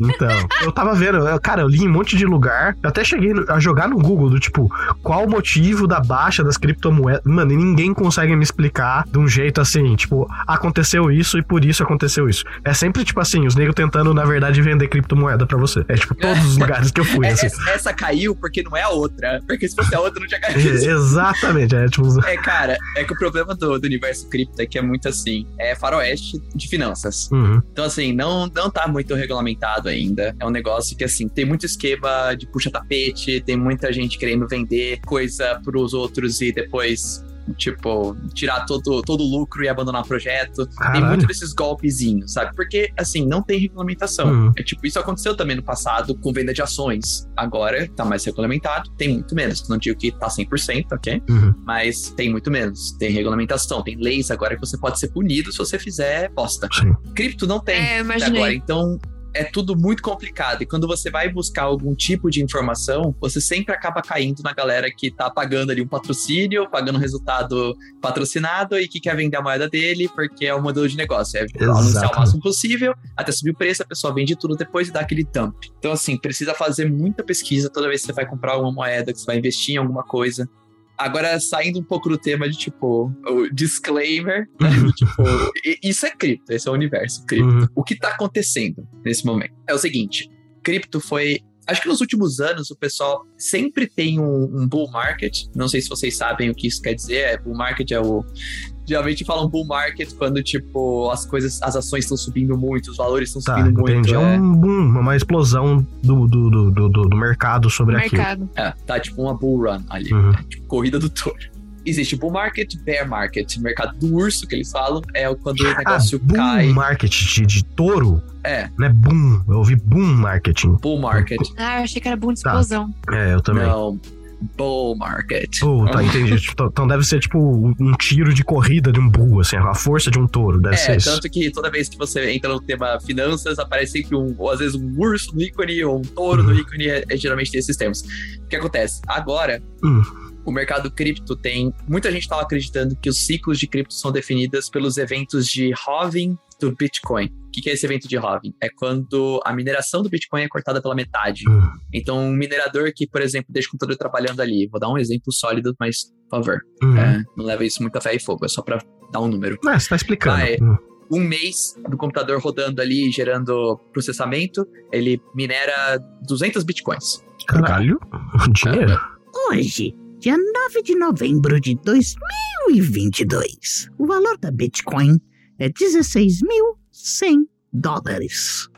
B: Então, eu tava vendo, eu, cara, eu li em um monte de lugar. Eu até cheguei a jogar no Google do tipo, qual o motivo da baixa das criptomoedas. Mano, e ninguém consegue me explicar de um jeito assim, tipo, aconteceu isso e por isso aconteceu isso. É sempre tipo assim, os negros tentando, na verdade, vender criptomoeda pra você. É tipo, todos os [laughs] lugares que eu fui. Assim.
C: Essa, essa, caiu porque não é a outra. Porque se fosse a outra, não tinha caído.
B: É, exatamente, é tipo.
C: É, cara, é que o problema do, do universo cripto é que é muito assim, é faroeste de finanças.
B: Uhum.
C: Então, assim, não, não tá muito regulamentado ainda. É um negócio que, assim, tem muito esquema de puxa-tapete, tem muita gente querendo vender coisa pros outros e depois tipo, tirar todo, todo o lucro e abandonar o projeto.
B: Caralho.
C: Tem muito desses golpezinhos, sabe? Porque, assim, não tem regulamentação.
B: Uhum.
C: É tipo, isso aconteceu também no passado com venda de ações. Agora tá mais regulamentado, tem muito menos. Não digo que tá 100%, ok?
B: Uhum.
C: Mas tem muito menos. Tem regulamentação, tem leis agora que você pode ser punido se você fizer bosta.
B: Sim.
C: Cripto não tem
A: É,
C: agora. Então, é tudo muito complicado. E quando você vai buscar algum tipo de informação, você sempre acaba caindo na galera que tá pagando ali um patrocínio, pagando um resultado patrocinado e que quer vender a moeda dele porque é o modelo de negócio. É anunciar o máximo possível, até subir o preço, a pessoa vende tudo depois e dá aquele dump. Então, assim, precisa fazer muita pesquisa toda vez que você vai comprar uma moeda, que você vai investir em alguma coisa. Agora, saindo um pouco do tema de, tipo, o disclaimer, [laughs] né?
B: Uhum.
C: tipo, i- isso é cripto, esse é o universo cripto.
B: Uhum.
C: O que tá acontecendo nesse momento? É o seguinte, cripto foi... Acho que nos últimos anos o pessoal sempre tem um, um bull market. Não sei se vocês sabem o que isso quer dizer. É, bull market é o... Geralmente falam bull market quando, tipo, as coisas, as ações estão subindo muito, os valores estão
B: Tá,
C: subindo muito.
B: entendi. É
C: é.
B: um boom, uma explosão do, do, do, do, do- do mercado sobre aquilo.
A: mercado.
C: É, tá tipo uma bull run ali.
B: Uhum.
C: É, tipo, corrida do touro. Existe bull market, bear market. Mercado do urso, que eles falam, é quando o
B: Ah,
C: negócio
B: boom
C: cai.
B: market de, de touro?
C: É.
B: Não é boom. Eu ouvi boom marketing.
C: Bull market.
A: Ah, eu achei que era boom de
B: Tá.
A: explosão.
B: É, eu também.
C: Não. Bull market.
B: Oh, tá, entendi. [laughs] Tipo, Então deve ser tipo um tiro de corrida de um bull, assim, a força de um touro. Deve ser
C: É,
B: isso.
C: tanto que toda vez que você entra no tema finanças, aparece sempre um, ou às vezes um urso no ícone, ou um touro no
B: Uhum.
C: ícone, é, é geralmente tem esses termos. O que acontece? Agora,
B: Hum.
C: O mercado cripto tem. Muita gente estava acreditando que os ciclos de cripto são definidos pelos eventos de halving do Bitcoin. O que é esse evento de halving? É quando a mineração do Bitcoin é cortada pela metade.
B: Hum.
C: Então, um minerador que, por exemplo, deixa o computador trabalhando ali, vou dar um exemplo sólido, mas, por favor,
B: Uhum.
C: é, não leva isso muito a fé e fogo, é só pra dar um número
B: Ah, você tá explicando.
C: Ah, é. Um mês do computador rodando ali, gerando processamento, ele minera 200 bitcoins.
B: Caralho, [laughs] dinheiro.
E: Hoje, dia 9 de novembro de 2022, o valor da Bitcoin é 16.100 dólares.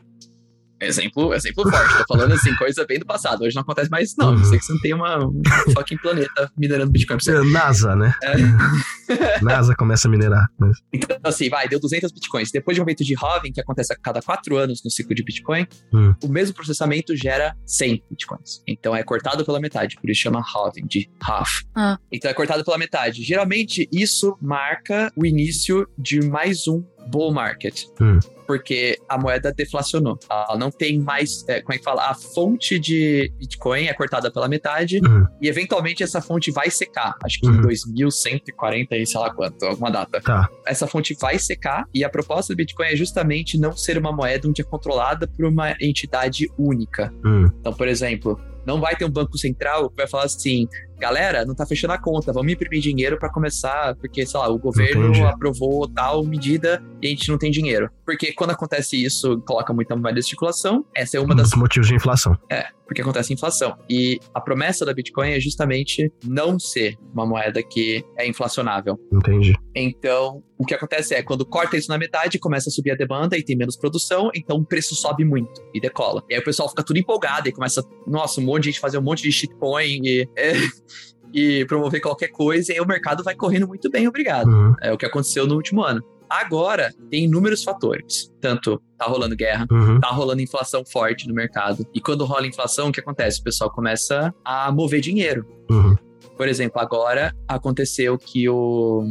C: Exemplo, exemplo forte. Tô falando assim, coisa bem do passado. Hoje não acontece mais, não.
B: Uhum.
C: Não sei que você não tem uma, um fucking planeta minerando bitcoin pra você.
B: É, NASA, né? [laughs] NASA começa a minerar. Mas...
C: Então, assim, vai, deu 200 bitcoins. Depois de um evento de halving, que acontece a cada 4 anos no ciclo de Bitcoin,
B: Hum.
C: o mesmo processamento gera 100 bitcoins. Então é cortado pela metade, por isso chama halving, de half.
A: Ah.
C: Então é cortado pela metade. Geralmente, isso marca o início de mais um bull market.
B: Hum.
C: Porque a moeda deflacionou. Ela não tem mais, é, como é que fala? A fonte de Bitcoin é cortada pela metade
B: Uhum.
C: e eventualmente essa fonte vai secar. Acho que
B: Uhum.
C: em 2140 e sei lá quanto, alguma data
B: Tá.
C: essa fonte vai secar e a proposta do Bitcoin é justamente não ser uma moeda onde é controlada por uma entidade única.
B: Hum.
C: Então, por exemplo, não vai ter um banco central que vai falar assim, galera, não tá fechando a conta, vamos imprimir dinheiro para começar, porque, sei lá, o governo
B: Entendi.
C: aprovou tal medida e a gente não tem dinheiro. Porque quando acontece isso, coloca muita moeda em circulação, essa é uma
B: Um
C: das
B: dos motivos de inflação.
C: é, porque acontece inflação. E a promessa da Bitcoin é justamente não ser uma moeda que é inflacionável.
B: Entendi.
C: Então, o que acontece é, quando corta isso na metade, começa a subir a demanda e tem menos produção, então o preço sobe muito e decola. E aí o pessoal fica tudo empolgado e começa, nossa, um monte de gente fazer um monte de shitcoin e, é, [laughs] e promover qualquer coisa, e aí o mercado vai correndo muito bem, obrigado.
B: Uhum.
C: É o que aconteceu no último ano. Agora, tem inúmeros fatores. Tanto tá rolando guerra,
B: Uhum.
C: tá rolando inflação forte no mercado. E quando rola inflação, o que acontece? O pessoal começa a mover dinheiro.
B: Uhum.
C: Por exemplo, agora aconteceu que o.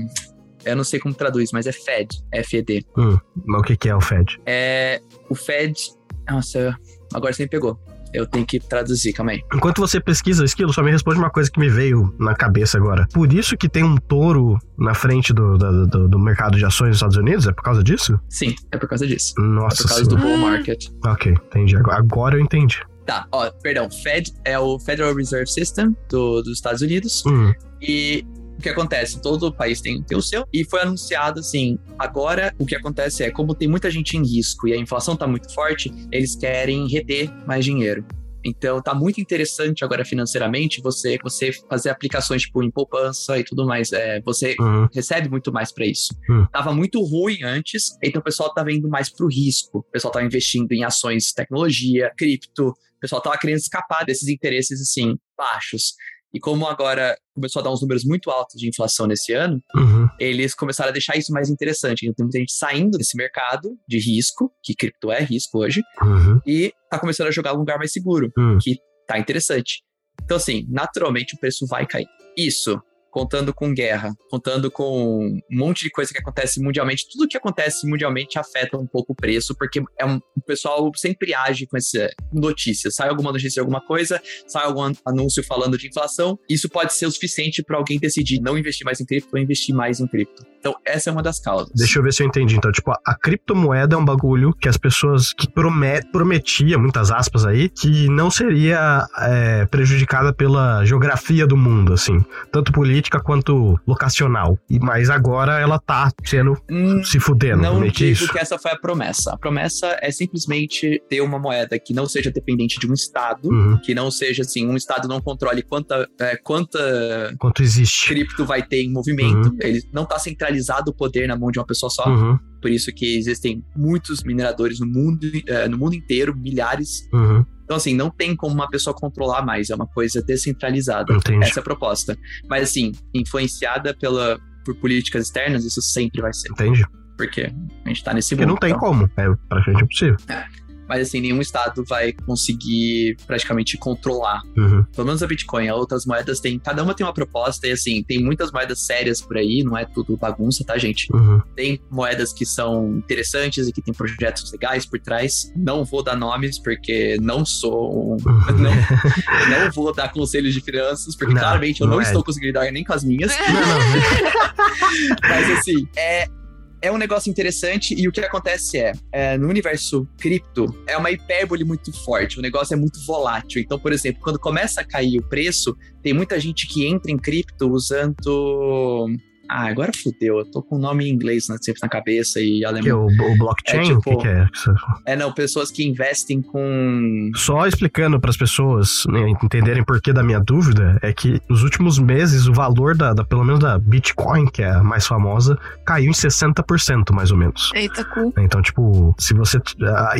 C: Eu não sei como traduz, mas é Fed, FED.
B: Mas o que, que é o Fed?
C: É. O Fed. Nossa, agora você me pegou. Eu tenho que traduzir, calma aí.
B: Enquanto você pesquisa Esquilo, só me responde uma coisa que me veio na cabeça agora. Por isso que tem um touro na frente do, do, do- do mercado de ações dos Estados Unidos? É por causa disso?
C: Sim, é por causa disso.
B: Nossa
C: é por causa do
B: senhora.
C: bull market.
B: Ok, entendi. Agora, agora eu entendi.
C: Tá, ó, perdão. Fed é o Federal Reserve System do- dos Estados Unidos.
B: Hum,
C: E o que acontece? Todo país tem, tem o seu. E foi anunciado assim: agora o que acontece é, como tem muita gente em risco e a inflação tá muito forte, eles querem reter mais dinheiro. Então tá muito interessante agora financeiramente você, você fazer aplicações tipo em poupança e tudo mais. É, você
B: uhum.
C: recebe muito mais pra isso.
B: Hum.
C: Tava muito ruim antes, então o pessoal tava indo mais pro risco. O pessoal tava investindo em ações tecnologia, cripto. O pessoal tava querendo escapar desses interesses assim baixos. E como agora começou a dar uns números muito altos de inflação nesse ano,
B: Uhum.
C: eles começaram a deixar isso mais interessante. Então tem muita gente saindo desse mercado de risco, que cripto é risco hoje,
B: Uhum.
C: e tá começando a jogar um lugar mais seguro
B: Hum.
C: que tá interessante. Então, assim, naturalmente o preço vai cair. Isso contando com guerra, contando com um monte de coisa que acontece mundialmente, tudo que acontece mundialmente afeta um pouco o preço, porque é um, o pessoal sempre age com essa notícia. Sai alguma notícia de alguma coisa, sai algum anúncio falando de inflação, isso pode ser o suficiente para alguém decidir não investir mais em cripto ou investir mais em cripto. Então, essa é uma das causas.
B: Deixa eu ver se eu entendi. Então, tipo, a criptomoeda é um bagulho que as pessoas que promet, prometia, muitas aspas aí, que não seria é, prejudicada pela geografia do mundo, assim. Tanto política quanto locacional. E, mas agora ela tá sendo
C: Hum,
B: se fudendo.
C: Não
B: que
C: digo
B: isso.
C: que essa foi a promessa. A promessa é simplesmente ter uma moeda que não seja dependente de um estado,
B: Uhum.
C: que não seja assim, um estado não controle quanta, é, quanta
B: Quanto existe.
C: cripto vai ter em movimento. Ele não está centralizado o poder na mão de uma pessoa só.
B: Uhum,
C: Por isso que existem muitos mineradores no mundo, é, no mundo inteiro, milhares.
B: uhum.
C: Então, assim, não tem como uma pessoa controlar mais. É uma coisa descentralizada.
B: Entendi.
C: Essa é a proposta. Mas, assim, influenciada pela, por políticas externas, isso sempre vai ser.
B: Entendi.
C: Porque a gente tá nesse
B: Porque
C: mundo.
B: não tem
C: então.
B: como. É praticamente impossível.
C: Mas assim, nenhum estado vai conseguir praticamente controlar.
B: Uhum.
C: Pelo menos a Bitcoin. As outras moedas têm. Cada uma tem uma proposta, e assim, tem muitas moedas sérias por aí, não é tudo bagunça, tá, gente?
B: Uhum.
C: Tem moedas que são interessantes e que tem projetos legais por trás. Não vou dar nomes, porque não sou. um- [laughs] Não, não vou dar conselhos de finanças, porque
B: Não,
C: claramente eu não,
B: não é.
C: estou conseguindo dar nem com as minhas.
B: Não, não. [laughs]
C: Mas assim, é, é um negócio interessante e o que acontece é, é, no universo cripto, é uma hipérbole muito forte, o negócio é muito volátil. Então, por exemplo, quando começa a cair o preço, tem muita gente que entra em cripto usando. Ah, agora fudeu, eu tô com o nome em inglês né, sempre na cabeça e
B: Que é
C: alemão.
B: o, o blockchain?
C: É, tipo-
B: O que, que é?
C: É, não, pessoas que investem com.
B: Só explicando para as pessoas né, entenderem por que da minha dúvida, é que nos últimos meses o valor da, da- pelo menos da Bitcoin, que é a mais famosa, caiu em 60% mais ou menos.
A: Eita, cu.
B: Então, tipo, se você.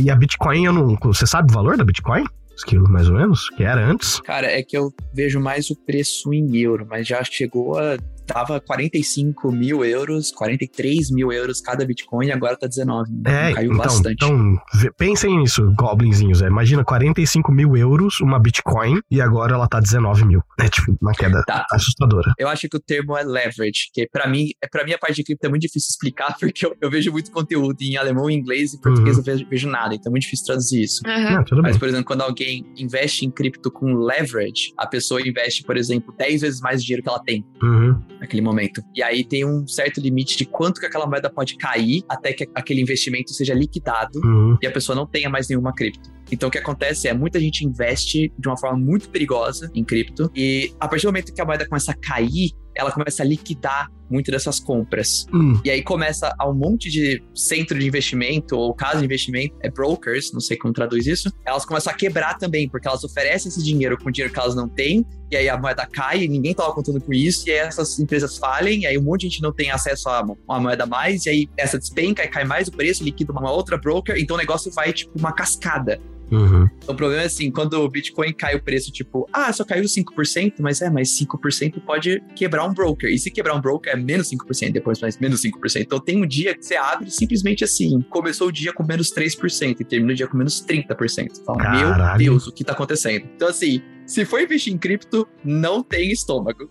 B: E a Bitcoin, eu não. Você sabe o valor da Bitcoin? Esquilo, mais ou menos? Que era antes?
C: Cara, é que eu vejo mais o preço em euro, mas já chegou a. Tava 45 mil euros, 43 mil euros cada Bitcoin e agora tá 19.
B: É,
C: caiu
B: então,
C: bastante.
B: então pensem nisso, goblinzinhos. É, imagina 45 mil euros uma Bitcoin e agora ela tá 19 mil. É tipo uma queda
C: Tá.
B: assustadora.
C: Eu acho que o termo é leverage, que pra mim, é para mim a parte de cripto é muito difícil explicar, [laughs] porque eu, eu vejo muito conteúdo em alemão, inglês e português
B: Uhum.
C: eu vejo, vejo nada, então é muito difícil traduzir isso.
B: Tudo bem.
C: Mas, por exemplo, quando alguém investe em cripto com leverage, a pessoa investe, por exemplo, 10 vezes mais dinheiro que ela tem
B: Uhum.
C: Naquele momento. E aí tem um certo limite de quanto que aquela moeda pode cair até que aquele investimento seja liquidado
B: Uhum.
C: e a pessoa não tenha mais nenhuma cripto. Então o que acontece é muita gente investe de uma forma muito perigosa em cripto e a partir do momento que a moeda começa a cair, ela começa a liquidar muito dessas compras.
B: Hum.
C: E aí começa a um monte de centro de investimento ou casa de investimento, é brokers, não sei como traduz isso, elas começam a quebrar também, porque elas oferecem esse dinheiro com dinheiro que elas não têm, e aí a moeda cai, e ninguém tava contando com isso, e aí essas empresas falem, e aí um monte de gente não tem acesso a uma moeda a mais, e aí essa despenca e cai mais o preço, liquida uma outra broker, então o negócio vai tipo uma cascada.
B: Uhum.
C: Então, o problema é assim, quando o Bitcoin cai o preço, tipo, ah, só caiu 5%, mas é, mas 5% pode quebrar um broker. E se quebrar um broker é menos 5%, depois mais menos 5%. Então tem um dia que você abre simplesmente assim, começou o dia com menos 3% e termina o dia com menos 30%. Fala, meu
B: Caralho.
C: Deus, o que tá acontecendo? Então assim, se for investir em cripto, não tem estômago.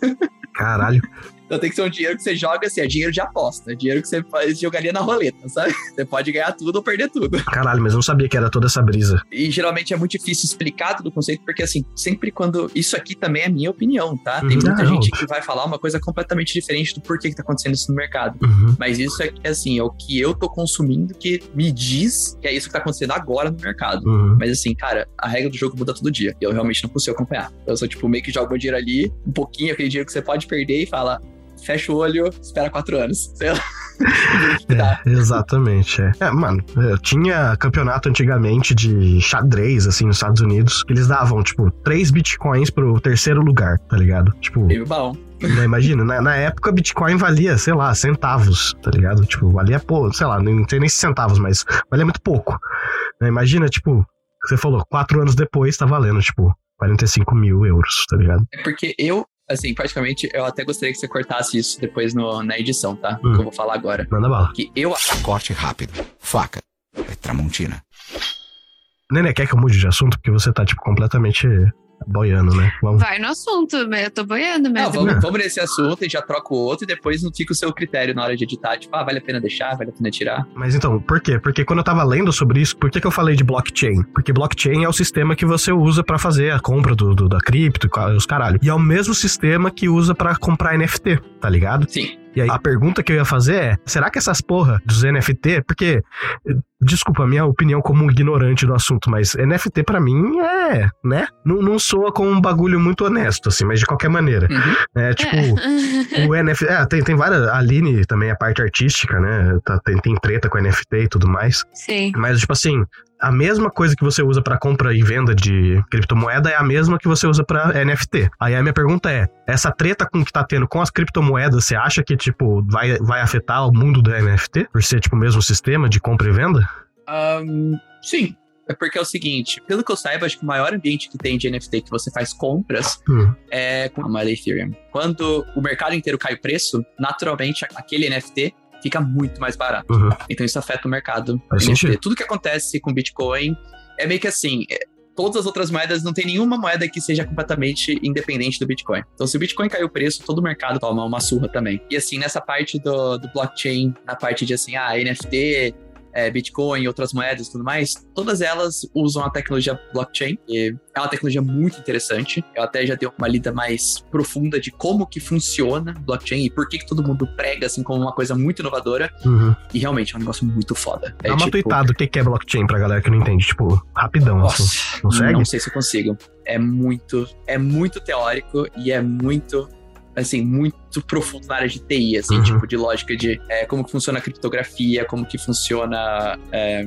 C: [laughs]
B: Caralho.
C: Então tem que ser um dinheiro que você joga assim, é dinheiro de aposta, é dinheiro que você faz, jogaria na roleta, sabe? [laughs] Você pode ganhar tudo ou perder tudo.
B: Caralho, mas eu não sabia que era toda essa brisa.
C: E geralmente é muito difícil explicar todo o conceito, porque assim, sempre quando. Isso aqui também é minha opinião, tá? Tem
B: Uhum.
C: muita
B: Não.
C: gente que vai falar uma coisa completamente diferente do porquê que tá acontecendo isso no mercado.
B: Uhum.
C: Mas isso é que, assim, é o que eu tô consumindo que me diz que é isso que tá acontecendo agora no mercado.
B: Uhum.
C: Mas assim, cara, a regra do jogo muda todo dia. E eu realmente não consigo acompanhar. Eu sou, tipo, meio que jogo meu dinheiro ali, um pouquinho, aquele dinheiro que você pode perder e fala. Fecha o olho, espera quatro anos. Sei lá. [laughs]
B: É, exatamente, é. É, mano, eu tinha campeonato antigamente de xadrez, assim, nos Estados Unidos, que eles davam, tipo, 3 bitcoins pro terceiro lugar, tá ligado? Tipo,
C: Teve bom.
B: né, imagina, na, na época bitcoin valia, sei lá, centavos, tá ligado? Tipo, valia, pô, sei lá, não sei nem centavos, mas valia muito pouco. Né, Imagina, tipo, você falou, quatro anos depois tá valendo, tipo, 45 mil euros, tá ligado?
C: É porque eu, assim, praticamente, eu até gostaria que você cortasse isso depois no- na edição, tá?
B: Hum.
C: Que eu vou falar agora.
B: Manda bala.
C: Que eu
H: Corte rápido. Faca. É Tramontina.
B: Nenê, quer que eu mude de assunto? Porque você tá, tipo, completamente boiando, né? Vamos.
A: Vai no assunto, mas eu tô boiando
C: Não,
A: mesmo.
C: vamos, vamos nesse assunto e já troca o outro e depois não fica o seu critério na hora de editar. Tipo, ah, vale a pena deixar, vale a pena tirar.
B: Mas então, por quê? Porque quando eu tava lendo sobre isso, por que, que eu falei de blockchain? Porque blockchain é o sistema que você usa pra fazer a compra do, do- da cripto, e os caralho. E é o mesmo sistema que usa pra comprar NFT, tá ligado?
C: Sim.
B: E aí a pergunta que eu ia fazer é: será que essas porra dos NFT, porque desculpa a minha opinião como um ignorante do assunto, mas NFT pra mim é, né? Não, não soa como um bagulho muito honesto assim, mas de qualquer maneira.
C: Uhum.
B: É tipo,
A: É. [laughs]
B: o NFT. É, tem, tem várias. A Aline também, a parte artística, né? Tá- tem, tem treta com NFT e tudo mais.
A: Sim.
B: Mas, tipo assim, a mesma coisa que você usa pra compra e venda de criptomoeda é a mesma que você usa pra NFT. Aí a minha pergunta é: essa treta com que tá tendo com as criptomoedas, você acha que, tipo, vai, vai afetar o mundo do NFT? Por ser, tipo, o mesmo sistema de compra e venda?
C: Ahn, sim. É porque é o seguinte, pelo que eu saiba, acho que o maior ambiente que tem de NFT que você faz compras
B: Hum.
C: é com a moeda Ethereum. Quando o mercado inteiro cai o preço, naturalmente aquele NFT fica muito mais barato.
B: Uhum.
C: Então isso afeta o mercado. Tudo que acontece com Bitcoin é meio que assim. é, Todas as outras moedas, não tem nenhuma moeda que seja completamente independente do Bitcoin. Então, se o Bitcoin caiu o preço, todo o mercado toma uma surra também. E assim, nessa parte do, do blockchain, na parte de assim, ah, NFT, é, Bitcoin, outras moedas e tudo mais, todas elas usam a tecnologia blockchain. E é uma tecnologia muito interessante. Eu até já dei uma lida mais profunda de como que funciona blockchain e por que, que todo mundo prega assim como uma coisa muito inovadora.
B: Uhum.
C: E realmente é um negócio muito foda.
B: Dá uma tuitada o que é blockchain pra galera que não entende. Tipo, rapidão, assim.
C: Nossa,
B: Consegue?
C: não sei se eu consigo. É muito, é muito teórico e é muito, assim, muito profundo na área de TI, assim,
B: Uhum.
C: tipo, de lógica de é, como que funciona a criptografia, como que funciona. É,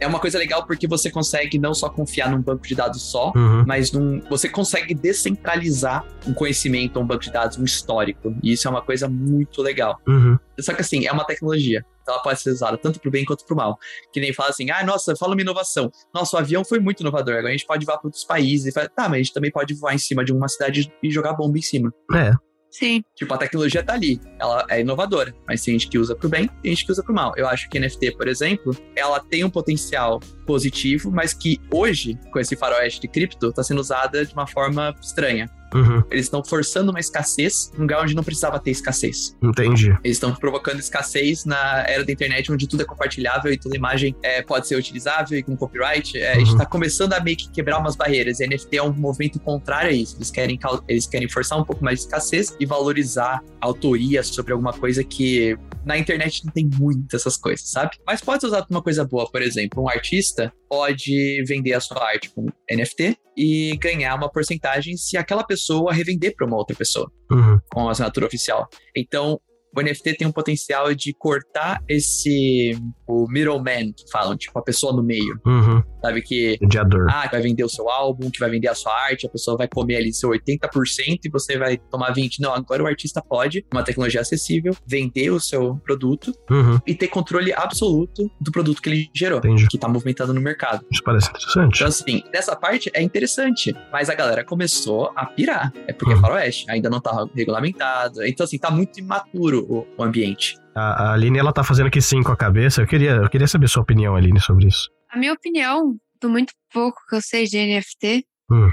C: é uma coisa legal porque você consegue não só confiar num banco de dados só,
B: Uhum.
C: mas num, você consegue descentralizar um conhecimento, um banco de dados, um histórico. E isso é uma coisa muito legal.
B: Uhum.
C: Só que assim, é uma tecnologia. Então ela pode ser usada tanto pro bem quanto pro mal. Que nem fala assim, ah, nossa, fala uma inovação. Nossa, o avião foi muito inovador. Agora a gente pode voar para outros países. E fala, tá, mas a gente também pode voar em cima de uma cidade e jogar bomba em cima.
B: É.
A: Sim.
C: Tipo, a tecnologia tá ali. Ela é inovadora. Mas tem gente que usa pro bem, tem gente que usa pro mal. Eu acho que NFT, por exemplo, ela tem um potencial positivo, mas que hoje, com esse faroeste de cripto, tá sendo usada de uma forma estranha.
B: Uhum.
C: Eles estão forçando uma escassez num lugar onde não precisava ter escassez.
B: Entendi.
C: Eles estão provocando escassez na era da internet, onde tudo é compartilhável e toda imagem é, pode ser utilizável e com copyright. É, A gente
B: Uhum.
C: tá começando a meio que quebrar umas barreiras. E NFT é um movimento contrário a isso. Eles querem, eles querem forçar um pouco mais de escassez e valorizar a autoria sobre alguma coisa que na internet não tem muitas essas coisas, sabe? Mas pode ser usado pra uma coisa boa, por exemplo, um artista pode vender a sua arte com NFT e ganhar uma porcentagem se aquela pessoa revender para uma outra pessoa
B: Uhum.
C: com a assinatura oficial. Então, o NFT tem um potencial de cortar esse o middleman que falam, tipo a pessoa no meio,
B: Uhum.
C: sabe que
B: Mediador.
C: ah, que vai vender o seu álbum, que vai vender a sua arte, a pessoa vai comer ali seu 80% e você vai tomar 20. Não, agora o artista pode, uma tecnologia acessível, vender o seu produto
B: Uhum.
C: e ter controle absoluto do produto que ele gerou,
B: Entendi.
C: que tá movimentando no mercado.
B: Isso parece interessante.
C: Então, assim, nessa parte é interessante, mas a galera começou a pirar. É porque é
B: Uhum.
C: faroeste, ainda não tá regulamentado. Então, assim, tá muito imaturo o, o ambiente.
B: A, a Aline, ela tá fazendo aqui sim com a cabeça. Eu queria, eu queria saber sua opinião, Aline, sobre isso.
A: A minha opinião, do muito pouco que eu sei de NFT,
B: Hum.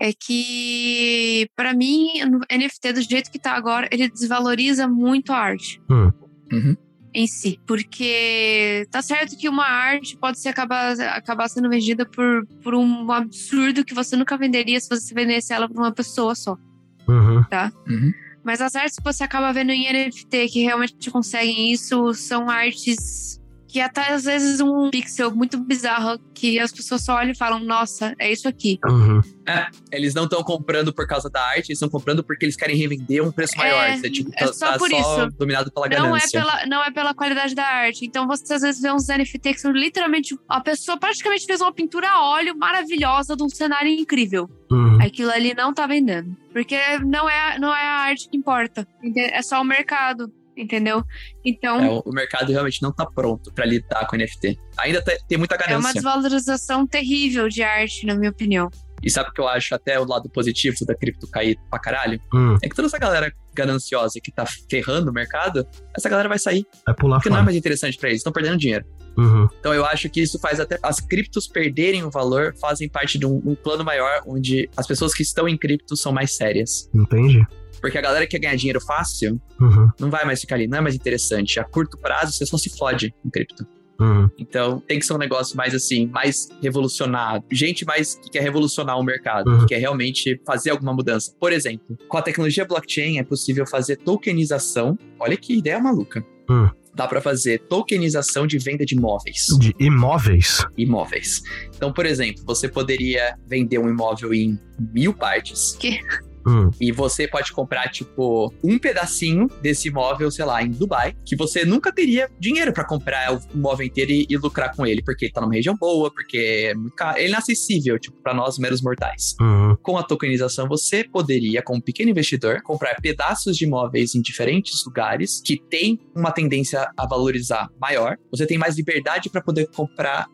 A: é que, pra mim, o NFT do jeito que tá agora, ele desvaloriza muito a arte
B: Hum.
C: Uhum.
A: em si. Porque tá certo que uma arte pode ser acabar, acabar sendo vendida por, por um absurdo que você nunca venderia se você vendesse ela pra uma pessoa só.
B: Uhum.
C: Uhum.
A: Mas as artes que você acaba vendo em NFT que realmente conseguem isso são artes que até às vezes um pixel muito bizarro que as pessoas só olham e falam, nossa, é isso aqui.
B: Uhum.
C: Eles não estão comprando por causa da arte, eles estão comprando porque eles querem revender um preço
A: É,
C: maior. É, tipo,
A: é
C: tá,
A: só
C: tá
A: por
C: só
A: isso.
C: dominado pela
A: Não é,
C: ganância.
A: pela, não é pela qualidade da arte. Então você às vezes vê uns NFT que são literalmente. A pessoa praticamente fez uma pintura a óleo maravilhosa de um cenário incrível.
B: Uhum.
A: Aquilo ali não tá vendendo. Porque não é, não é a arte que importa. É só o mercado. Entendeu? Então.
C: É, o- mercado realmente não tá pronto pra lidar com NFT. Ainda tá- tem muita
A: É uma
C: ganância.
A: desvalorização terrível de arte, na minha opinião.
C: E sabe o que eu acho até o lado positivo da cripto cair pra caralho?
B: Hum,
C: É que toda essa galera gananciosa que tá ferrando o mercado, essa galera vai sair.
B: vai pular
C: Porque não é
B: fora.
C: mais interessante pra eles, estão perdendo dinheiro.
B: Uhum.
C: Então eu acho que isso faz até as criptos perderem o valor, fazem parte de um, um plano maior onde as pessoas que estão em cripto são mais sérias.
B: Entendi.
C: Porque a galera que quer ganhar dinheiro fácil
B: Uhum.
C: não vai mais ficar ali, não é mais interessante. A curto prazo você só se fode em cripto.
B: Uhum.
C: Então tem que ser um negócio mais assim, mais revolucionado. Gente mais que quer revolucionar o mercado,
B: Uhum.
C: que quer realmente fazer alguma mudança. Por exemplo, com a tecnologia blockchain é possível fazer tokenização. Olha que ideia maluca.
B: Hum.
C: Dá pra fazer tokenização de venda de imóveis.
B: De imóveis.
C: imóveis. Então, por exemplo, você poderia vender um imóvel em mil partes.
A: Que?
B: Hum.
C: E você pode comprar, tipo, um pedacinho desse imóvel, sei lá, em Dubai, que você nunca teria dinheiro pra comprar o imóvel inteiro e, e lucrar com ele, porque ele tá numa região boa, porque é muito caro. Ele é inacessível, tipo, pra nós meros mortais.
B: Uhum.
C: Com a tokenização, você poderia, como pequeno investidor, comprar pedaços de imóveis em diferentes lugares que tem uma tendência a valorizar maior. Você tem mais liberdade para poder comprar.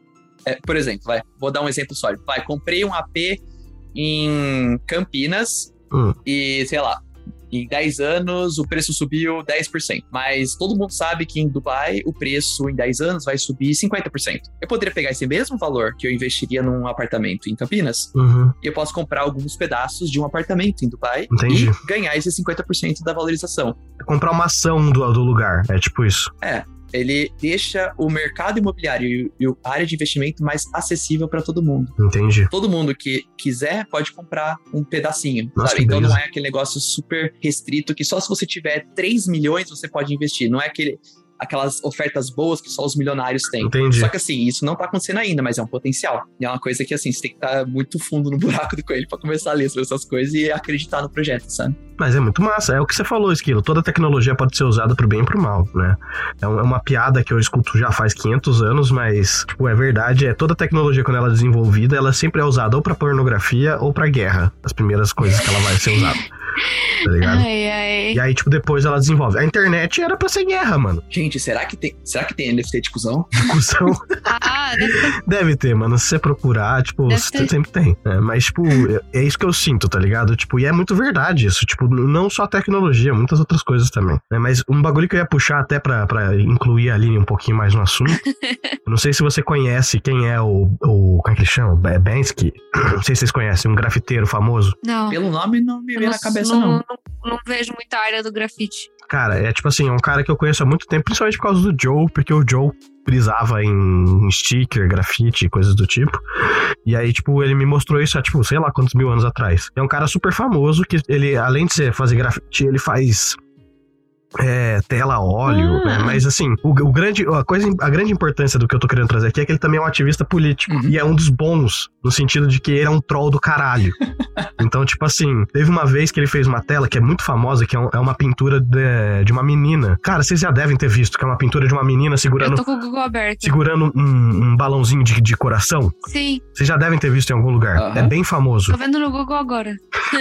C: é, por exemplo, vai, vou dar um exemplo sólido. Vai, comprei um AP em Campinas
B: Hum.
C: e, sei lá, em 10 anos o preço subiu 10%. Mas todo mundo sabe que em Dubai o preço em 10 anos vai subir 50%. Eu poderia pegar esse mesmo valor que eu investiria num apartamento em Campinas
B: Uhum.
C: e eu posso comprar alguns pedaços de um apartamento em Dubai
B: Entendi.
C: e ganhar esse 50% da valorização.
B: Comprar uma ação do, do lugar. É tipo isso.
C: Ele deixa o mercado imobiliário e a área de investimento mais acessível para todo mundo.
B: Entendi.
C: Todo mundo que quiser pode comprar um pedacinho,
B: Nossa,
C: sabe? Então não é aquele negócio super restrito que só se você tiver 3 milhões você pode investir. Não é aquele aquelas ofertas boas que só os milionários têm.
B: Entendi.
C: Só que assim, isso não tá acontecendo ainda, mas é um potencial. E é uma coisa que assim, você tem que estar muito fundo no buraco do coelho para começar a ler sobre essas coisas e acreditar no projeto, sabe?
B: Mas é muito massa. É o que você falou, Esquilo. Toda tecnologia pode ser usada pro bem e pro mal, né? É é uma piada que eu escuto já faz 500 anos, mas, tipo, é verdade. É toda tecnologia, quando ela é desenvolvida, ela sempre é usada ou pra pornografia ou pra guerra. As primeiras coisas que ela vai ser usada. [laughs] Tá ligado?
A: Ai, ai.
B: E aí, tipo, depois ela desenvolve. A internet era pra ser guerra, mano.
C: Gente, será que tem, será que tem NFT de cuzão?
B: Discussão [laughs]
A: Ah, deve ter
B: deve ter, mano. Se você procurar, tipo,
A: ter.
B: sempre tem. né? Mas, tipo, é- é isso que eu sinto, tá ligado? Tipo, e é muito verdade isso. Tipo, não só tecnologia, muitas outras coisas também. né? Mas um bagulho que eu ia puxar até pra, pra incluir a Aline um pouquinho mais no assunto. [laughs] eu não sei se você conhece quem é o. o como é que ele chama? Bansky? [clears throat] Não sei se vocês conhecem, um grafiteiro famoso.
A: Não.
C: Pelo nome não me vem na cabeça,
A: não,
C: não.
A: não- não vejo muita área do grafite.
B: Cara, é tipo assim, é um cara que eu conheço há muito tempo, principalmente por causa do Joe, porque o Joe brisava em sticker, grafite, coisas do tipo. E aí, tipo, ele me mostrou isso há, tipo, sei lá quantos mil anos atrás. É um cara super famoso que ele, além de ser fazer grafite, ele faz. É, tela óleo,
A: Ah.
B: né? Mas assim, o, o grande, a, coisa, a grande importância do que eu tô querendo trazer aqui é que ele também é um ativista político.
C: Uhum.
B: E é um dos bons, no sentido de que ele é um troll do caralho. [laughs] então, tipo assim, teve uma vez que ele fez uma tela que é muito famosa, que é, um- é uma pintura de, de uma menina. Cara, vocês já devem ter visto que é uma pintura de uma menina
A: Eu
B: segurando,
A: tô com o Google aberto.
B: segurando um, um balãozinho de, de coração.
A: Sim,
B: Vocês já devem ter visto em algum lugar.
C: Aham.
B: É bem famoso.
A: tô vendo no Google agora.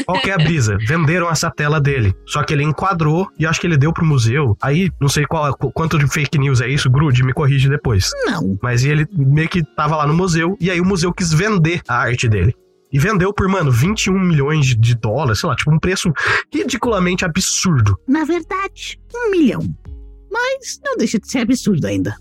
B: Qual que é a brisa? Venderam essa tela dele. Só que ele enquadrou e acho que ele deu pro museu. Aí, não sei qual, qu- quanto de fake news é isso, Grude, me corrige depois.
E: Não.
B: Mas ele meio que tava lá no museu e aí o museu quis vender a arte dele. E vendeu por, mano, 21 milhões de- de dólares, sei lá, tipo um preço ridiculamente absurdo.
E: Na verdade, um milhão. Mas não deixa de ser absurdo ainda.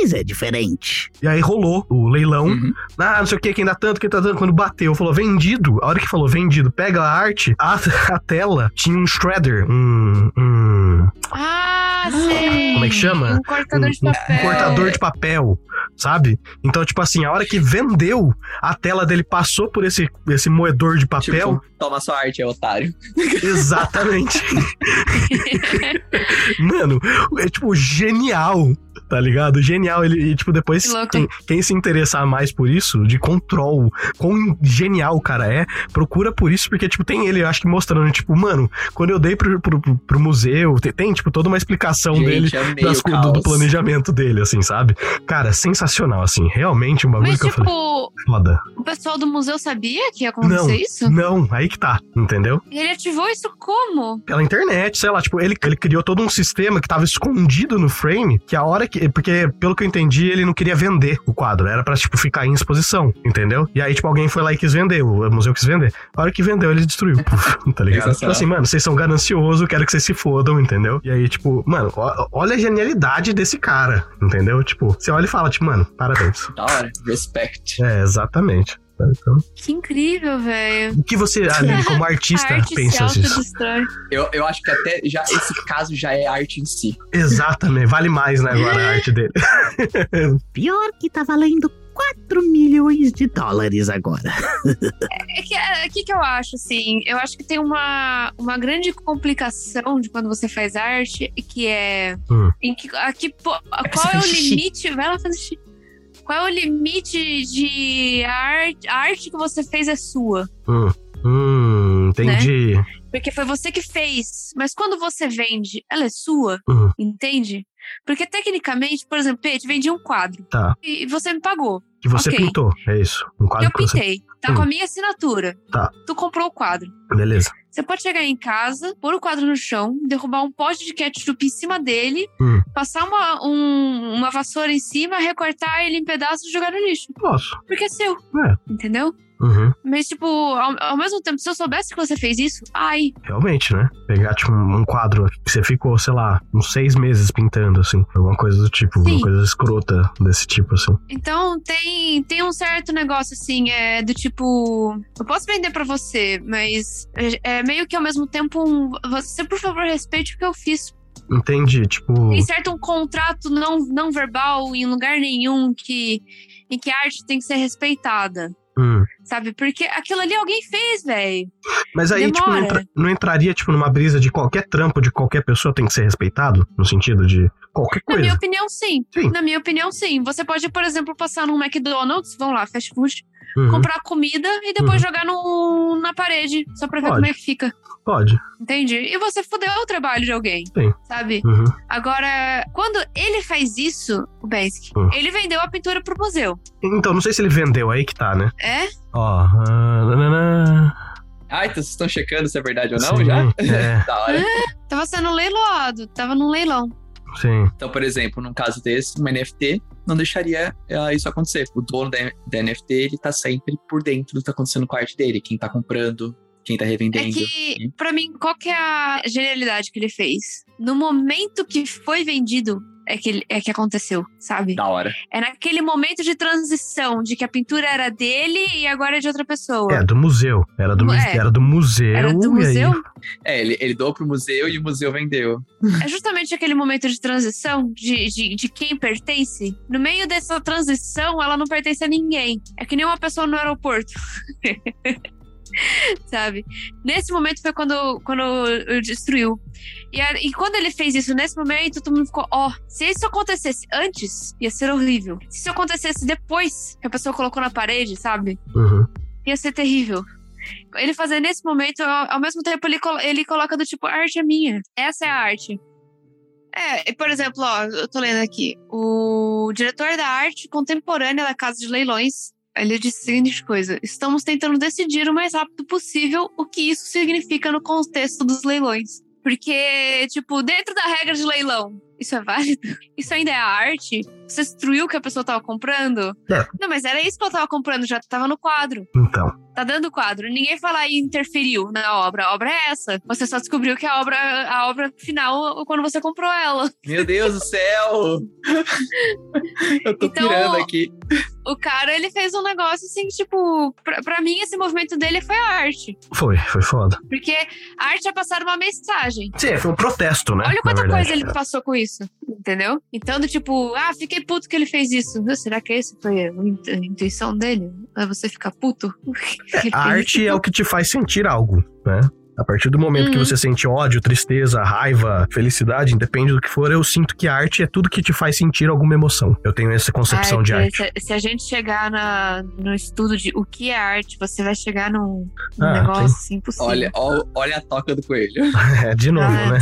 E: Mas é diferente.
B: E aí rolou o leilão.
C: Uhum.
B: Ah, não sei o que, quem dá tanto, quem tá dando. Quando bateu, falou vendido. A hora que falou vendido, pega a arte, a, [laughs] a tela tinha um shredder, um. um
A: Ah, sei.
B: Como é que chama?
A: Um cortador de
B: um-
A: papel.
B: um cortador de papel, sabe? Então, tipo assim, a hora que vendeu, a tela dele passou por esse, esse moedor de papel.
C: Tipo, toma sua arte, é otário. [laughs] [laughs]
B: Exatamente. Mano, é tipo genial, tá ligado? Genial. Ele, e, tipo, depois, quem, quem se interessar mais por isso, de control, quão genial o cara é, procura por isso, porque, tipo, tem ele, eu acho que mostrando, tipo, mano, quando eu dei pro, pro, pro- museu, tem, tem, tipo, toda uma explicação dele.
C: Gente, amei
B: das
C: o
B: co- do, do planejamento dele, assim, sabe? Cara, sensacional, assim. Realmente um bagulho
A: Mas,
B: que eu falei,
A: tipo,
B: foda.
A: o pessoal do museu sabia que ia acontecer
B: Não.
A: isso?
B: Não, aí que tá, entendeu?
A: E ele ativou isso como?
B: Pela internet, sei lá, tipo, ele, ele criou todo um sistema que tava escondido no frame, que a hora que- porque, pelo que eu entendi, ele não queria vender o quadro. Era pra, tipo, ficar em exposição, entendeu? E aí, tipo, alguém foi lá e quis vender, o museu quis vender. A hora que vendeu, ele destruiu. [laughs] tá ligado? Tipo assim, mano, vocês são gananciosos, quero que vocês se fodam, entendeu? E aí, tipo, mano, olha a genialidade desse cara, entendeu? Tipo, você olha e fala, tipo, mano, parabéns.
C: Da hora. Respect.
B: É, exatamente. Então,
A: Que incrível, velho.
B: o que você, Aline, [laughs] como artista,
A: A arte
B: pensa disso?
C: Eu, eu acho que até já esse caso já é arte em si.
B: Exatamente, vale mais, né, agora a [laughs] arte dele. [laughs]
E: Pior que tá valendo 4 milhões de dólares agora.
A: É que é, que, que eu acho, assim? Eu acho que tem uma, uma grande complicação de quando você faz arte, que é.
B: Hum.
A: Em que, aqui, pô, qual
C: você
A: é o limite? Vai lá fazer xixi. Qual é o limite de a arte, a arte que você fez é sua?
B: Hum, hum, entendi.
A: Porque foi você que fez. Mas quando você vende, ela é sua,
B: Hum.
A: entende? Porque tecnicamente, por exemplo, eu te vendi um quadro
B: Tá.
A: e você me pagou.
B: Que você
A: Ok.
B: pintou, é isso. Um quadro
A: eu
B: que você.
A: pintei. Tá
B: Hum.
A: com a minha assinatura.
B: Tá.
A: Tu comprou o quadro.
B: Beleza.
A: Você pode chegar em casa, pôr o quadro no chão, derrubar um pote de ketchup em cima dele,
B: Hum.
A: passar uma, um- uma vassoura em cima, recortar ele em pedaços e jogar no lixo.
B: Posso.
A: Porque é seu.
B: É.
A: Entendeu?
B: Uhum.
A: Mas, tipo, ao, ao mesmo tempo, se eu soubesse que você fez isso, ai,
B: Realmente, né? Pegar, tipo, um um quadro que você ficou, sei lá, uns seis meses pintando, assim. Alguma coisa do tipo,
A: Sim.
B: uma coisa escrota desse tipo, assim.
A: Então tem, tem um certo negócio assim, é do tipo, eu posso vender pra você, mas é, é meio que ao mesmo tempo um, você por favor respeite o que eu fiz.
B: Entendi, tipo.
A: Tem certo um contrato não, não verbal em lugar nenhum que em que a arte tem que ser respeitada,
B: hum.
A: sabe? Porque aquilo ali alguém fez, velho.
B: Mas aí, tipo, não,
A: Demora.
B: entra- não entraria, tipo, numa brisa de qualquer trampo de qualquer pessoa tem que ser respeitado? No sentido de qualquer
A: Na minha
B: coisa.
A: opinião, sim.
B: Sim.
A: Na minha opinião, sim. Você pode, por exemplo, passar num McDonald's, vamos lá, fast food,
B: Uhum.
A: comprar comida e depois
B: Uhum.
A: jogar no, na parede, só pra ver
B: Pode.
A: como é que fica.
B: Pode.
A: Entende? E você fudeu o trabalho de alguém.
B: Sim.
A: Sabe?
B: Uhum.
A: Agora, quando ele faz isso, o Bensky,
B: Hum.
A: ele vendeu a pintura pro museu.
B: Então, não sei se ele vendeu aí que tá, né?
A: É?
B: Ó. nananã.
C: Ah, então vocês estão checando se é verdade ou não
B: Sim,
C: já?
B: É, [laughs]
C: da hora.
A: Tava sendo leiloado, tava num leilão.
B: sim.
C: Então, por exemplo, num caso desse, um NFT não deixaria eh, isso acontecer. O dono da, da NFT, ele tá sempre por dentro do que tá acontecendo com a arte dele. Quem tá comprando, quem tá
A: É
C: revendendo.
A: que, pra mim, qual que é a genialidade que ele fez? No momento que foi vendido, é que, é que aconteceu, sabe?
C: Da hora.
A: É naquele momento de transição, de que a pintura era dele e agora é de outra pessoa.
B: É, do museu. Era do,
A: É.
B: era do museu.
A: Era do
B: e aí-
A: museu?
C: É, ele, ele doou pro museu e o museu vendeu.
A: É justamente aquele momento de transição de, de, de quem pertence. No meio dessa transição, ela não pertence a ninguém. É que nem uma pessoa no aeroporto. [laughs] [laughs] Sabe? Nesse momento foi quando, quando eu destruiu. E, a- e quando ele fez isso nesse momento, todo mundo ficou: ó, se isso acontecesse antes, ia ser horrível. Se isso acontecesse depois que a pessoa colocou na parede, sabe?
B: Uhum.
A: ia ser terrível. Ele fazer nesse momento, ao, ao mesmo tempo, ele, ele coloca do tipo, a arte é minha. Essa é a arte. É, e, por exemplo, ó, eu tô lendo aqui. O diretor da arte contemporânea da Casa de Leilões, ele disse a seguinte coisa: estamos tentando decidir o mais rápido possível o que isso significa no contexto dos leilões. Porque, tipo, dentro da regra de leilão, isso é válido? Isso ainda é a arte? Você destruiu o que a pessoa tava comprando?
B: É.
A: Não, mas era isso que eu tava comprando, já tava no quadro.
B: Então.
A: Tá dando quadro. Ninguém foi lá e interferiu na obra. A obra é essa. Você só descobriu que a obra, a obra final quando você comprou ela.
C: Meu Deus do céu! [laughs] Eu tô
A: Então-
C: pirando aqui.
A: O cara, ele fez um negócio assim, tipo, pra, pra mim, esse movimento dele foi a arte.
B: Foi, foi foda.
A: Porque a arte é passar uma mensagem.
B: Sim, foi um protesto, né?
A: Olha quanta coisa ele passou com isso, entendeu? Então, do tipo, ah, fiquei puto que ele fez isso. Será que esse foi a int- a intuição dele? É você ficar puto? [laughs] Ele
B: A arte é o que te faz sentir algo, né? A partir do momento que
A: Uhum.
B: você sente ódio, tristeza, raiva, felicidade, independe do que for, eu sinto que a arte é tudo que te faz sentir alguma emoção. Eu tenho essa concepção
A: Ai,
B: de arte.
A: Se, se a gente chegar na, no estudo de o que é arte, você vai chegar num, num
B: Ah,
A: negócio assim, impossível.
C: Olha, olha a toca do coelho. [laughs]
B: É, de novo,
A: Ah,
B: né?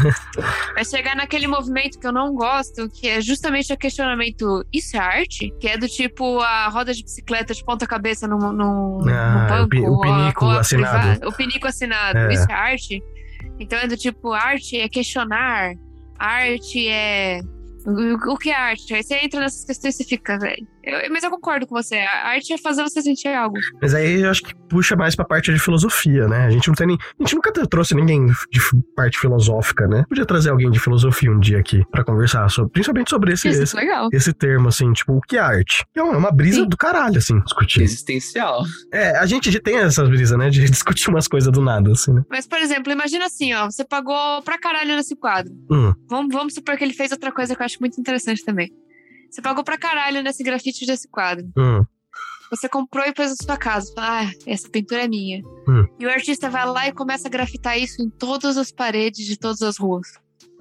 A: Vai chegar naquele movimento que eu não gosto, que é justamente o questionamento: isso é arte? Que é do tipo a roda de bicicleta de ponta-cabeça no, no, no
B: Ah, o
A: banco.
B: pi- o
A: ou a-
B: pinico
A: ou a
B: assinado.
A: privada- O pinico assinado.
B: É.
A: Isso é arte? Então é do tipo: arte é questionar, arte é O, que é arte? Aí você entra nessas questões e fica, velho. Eu- Mas eu concordo com você. A arte é fazer você sentir algo.
B: Mas aí eu acho que puxa mais pra parte de filosofia, né? A gente não tem nem. A gente nunca te- trouxe ninguém de parte filosófica, né? Podia trazer alguém de filosofia um dia aqui pra conversar, sobre, principalmente sobre esse,
A: Isso,
B: esse,
A: é legal.
B: esse termo, assim, tipo, o que é arte? É uma, é uma brisa
A: Sim.
B: do caralho, assim, discutir.
C: Existencial.
B: É, a gente tem essas brisas, né? De [laughs] discutir umas coisas do nada, assim, né?
A: Mas, por exemplo, imagina assim, ó. Você pagou pra caralho nesse quadro.
B: Hum,
A: Vamos, vamos supor que ele fez outra coisa que eu acho muito interessante também. Você pagou pra caralho nesse grafite desse quadro.
B: hum.
A: Você comprou e pôs na sua casa. Ah, essa pintura é minha.
B: Hum.
A: E o artista vai lá e começa a grafitar isso em todas as paredes de todas as ruas.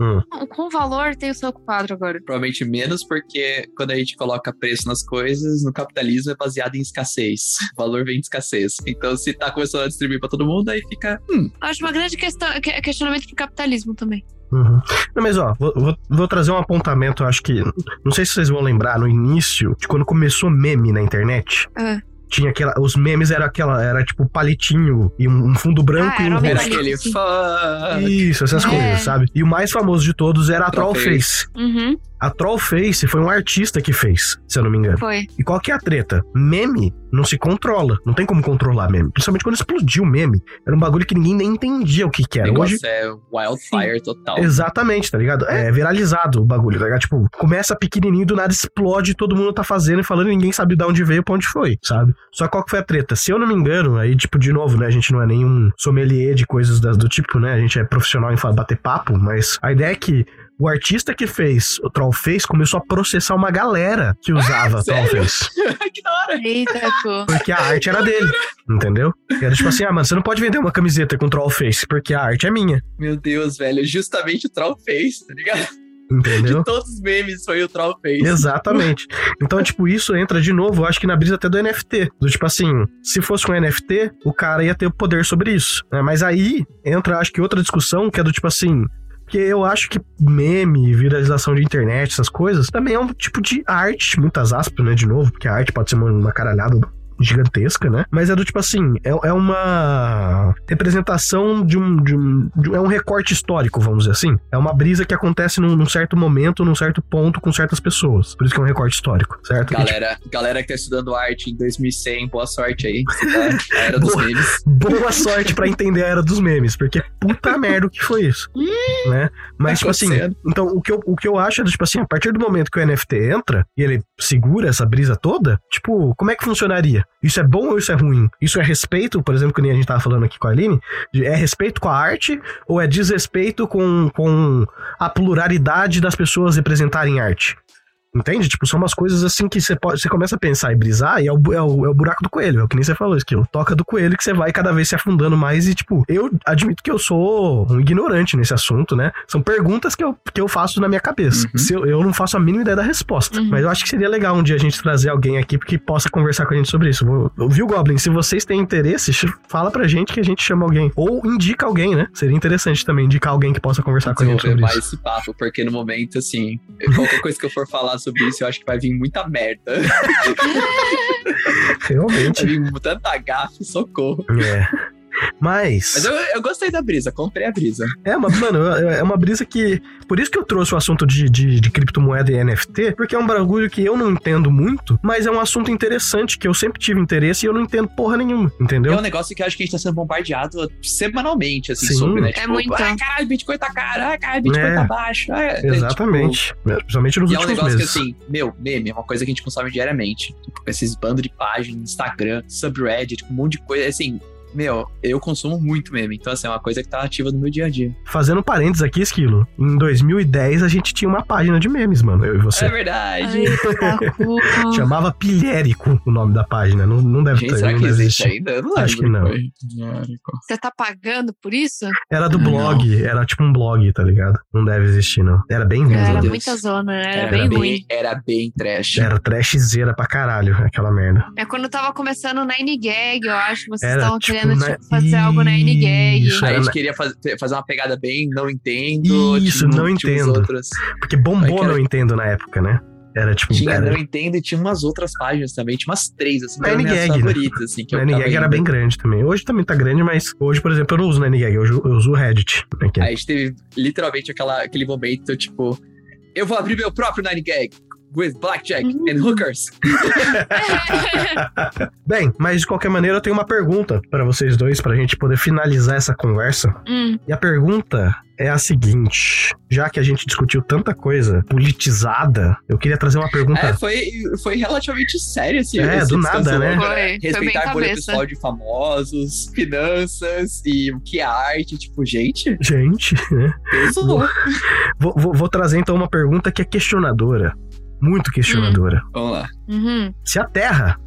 B: Hum.
A: Com valor tem o seu quadro agora.
C: Provavelmente menos, porque quando a gente coloca preço nas coisas, no capitalismo é baseado em escassez. O valor vem de escassez. Então, se tá começando a distribuir pra todo mundo, aí fica. Hum,
A: Eu acho uma grande questão, que- questionamento pro capitalismo também.
B: Uhum. Não, mas ó, vou, vou- vou trazer um apontamento, acho que. Não sei se vocês vão lembrar, no início, de quando começou meme na internet.
A: Ah.
B: Tinha aquela. Os memes era aquela. Era tipo palitinho e um, um fundo branco
A: Ah,
B: e um
A: uma
C: era
B: rosto.
C: aquele. Fuck.
B: Isso, essas
A: É.
B: coisas, sabe? E o mais famoso de todos era a
C: Trollface.
B: Trollface.
A: Uhum,
B: A Trollface foi um artista que fez, se eu não me engano.
A: foi.
B: E qual que é a treta? Meme não se controla. Não tem como controlar meme. Principalmente quando explodiu o meme. Era um bagulho que ninguém nem entendia o que que
C: O
B: era. Hoje,
C: negócio é wildfire total.
B: Exatamente, tá ligado? É viralizado o bagulho, tá ligado? Tipo, começa pequenininho, do nada explode, todo mundo tá fazendo e falando, e ninguém sabe de onde veio e pra onde foi, sabe? Só qual que foi a treta? Se eu não me engano, aí, tipo, de novo, né? A gente não é nenhum sommelier de coisas das- do tipo, né? A gente é profissional em bater papo, mas a ideia é que o artista que fez o Trollface começou a processar uma galera que usava
C: sério?
B: Trollface. [laughs]
C: que da hora.
A: Eita, pô.
B: Porque a arte era dele, entendeu? E era tipo assim, ah, mano, você não pode vender uma camiseta com Trollface, porque a arte é minha,
C: Meu Deus, velho. Justamente o Trollface, tá ligado?
B: entendeu?
C: De todos os memes foi o Trollface.
B: Exatamente. Então, tipo, isso entra de novo, eu acho que na brisa até do NFT. Do tipo assim, se fosse um NFT, o cara ia ter o poder sobre isso. né? Mas aí entra, acho que outra discussão que é do tipo assim. Porque eu acho que meme, viralização de internet, essas coisas, também é um tipo de arte, muitas aspas, né? De novo, porque a arte pode ser uma, uma caralhada gigantesca, né? Mas é do tipo assim, é, é uma representação de um, de um, de um- É um recorte histórico, vamos dizer assim. É uma brisa que acontece num, num certo momento, num certo ponto, com certas pessoas. Por isso que é um recorte histórico, certo? E, tipo,
C: Galera, galera que tá estudando arte em 2100, boa sorte aí. [laughs] Tá- era dos
B: Boa.
C: memes.
B: boa sorte pra entender a era dos memes, porque puta merda o que foi isso, né? Mas,
C: Tá
B: tipo assim, então o que, eu, o que eu acho é, do, tipo assim, a partir do momento que o NFT entra e ele segura essa brisa toda, tipo, como é que funcionaria? Isso é bom ou isso é ruim? Isso é respeito, por exemplo, que nem a gente tava falando aqui com a Aline, é respeito com a arte ou é desrespeito com, com a pluralidade das pessoas representarem arte? Entende? Tipo, são umas coisas assim que você pode, você começa a pensar e brisar e é o, é, o, é o buraco do coelho, é o que nem você falou, esquilo. Toca do coelho que você vai cada vez se afundando mais e, tipo, eu admito que eu sou um ignorante nesse assunto, né? São perguntas que eu, que eu faço na minha cabeça.
C: Uhum.
B: Se eu, eu não faço a mínima ideia da resposta.
A: Uhum.
B: Mas eu acho que seria legal um dia a gente trazer alguém aqui que possa conversar com a gente sobre isso. Viu, Goblin? Se vocês têm interesse, fala pra gente que a gente chama alguém. Ou indica alguém, né? Seria interessante também indicar alguém que possa conversar com a gente sobre isso.
C: esse papo, porque no momento, assim, qualquer coisa que eu for falar sobre isso, eu acho que vai vir muita merda.
B: Realmente.
C: Vai vir tanta gafe, socorro.
B: É. Mas.
C: Mas eu, eu gostei da brisa, comprei a brisa.
B: É, mas, mano, é é uma brisa que. Por isso que eu trouxe o assunto de, de, de criptomoeda e NFT, porque é um bagulho que eu não entendo muito, mas é um assunto interessante que eu sempre tive interesse e eu não entendo porra nenhuma, entendeu?
C: É um negócio que eu acho que a gente tá sendo bombardeado semanalmente, assim,
B: Sim.
C: sobre, né?
A: É
C: Tipo,
A: muito.
C: ai, caralho, Bitcoin tá caro, ai, caralho, Bitcoin
B: É.
C: tá baixo. É, é, tipo,
B: Exatamente. Principalmente nos
C: E é um
B: últimos
C: negócio
B: meses.
C: que, assim, meu, meme é uma coisa que a gente consome diariamente. Tipo, esses bandos de página, Instagram, subreddit, um monte de coisa. Assim, meu, eu consumo muito meme. Então, assim, é uma coisa que tá ativa no meu dia a dia.
B: Fazendo um parênteses aqui, Esquilo. Em 2010 a gente tinha uma página de memes, mano, eu e você.
C: É verdade.
A: Ai. [laughs]
B: Chamava Pilhérico o nome da página. Não, não deve
C: Gente,
B: ter,
C: será
B: não
C: que existe ainda? Eu não lembro.
B: Acho que não.
A: Você tá pagando por isso?
B: Era do
C: Não.
B: blog, era tipo um blog, tá ligado? Não deve existir, não. Era bem ruim.
A: Era
C: Deus.
A: muita zona, era,
C: Era,
A: bem,
C: bem,
A: ruim.
C: Era bem trash.
B: Era trashzeira pra caralho, aquela merda.
A: É quando tava começando na N-Gag, eu acho. Vocês estavam
B: tipo,
A: querendo
B: na-
A: tipo, fazer algo na N-Gag.
B: Isso,
C: Aí a gente
B: na-
C: queria faz- fazer uma pegada bem não entendo.
B: Isso,
C: tinha-
B: não entendo. Porque bombou,
C: era-
B: não entendo na época, né? Era tipo.
C: Tinha
B: era,
C: não entendo e tinha umas outras páginas também. Tinha umas três, assim,
B: Na
C: que eram minhas
B: N-Gag, né?
C: favoritas, assim. Que
B: a
C: eu ficava
B: NGag era bem grande também. Hoje também tá grande, mas hoje, por exemplo, eu não uso na NGag, eu, uso- eu uso o Reddit. né, que é-
C: Aí a gente teve literalmente aquela, aquele momento, tipo, Eu vou abrir meu próprio Nine Gag with blackjack and hookers. [laughs]
B: Bem, mas de qualquer maneira eu tenho uma pergunta para vocês dois pra gente poder finalizar essa conversa.
A: Hum,
B: E a pergunta é a seguinte: já que a gente discutiu tanta coisa politizada, eu queria trazer uma pergunta.
C: É, foi, foi relativamente sério esse
B: É,
C: esse
B: do nada, né?
A: Foi, foi bem
C: Respeitar a bolha
A: cabeça.
C: pessoal de famosos, finanças e o que é arte. Tipo, gente,
B: Gente, né?
C: louco.
B: Vou, vou- vou trazer então uma pergunta que é questionadora. Muito questionadora.
C: Vamos lá.
A: uhum.
B: Se a Terra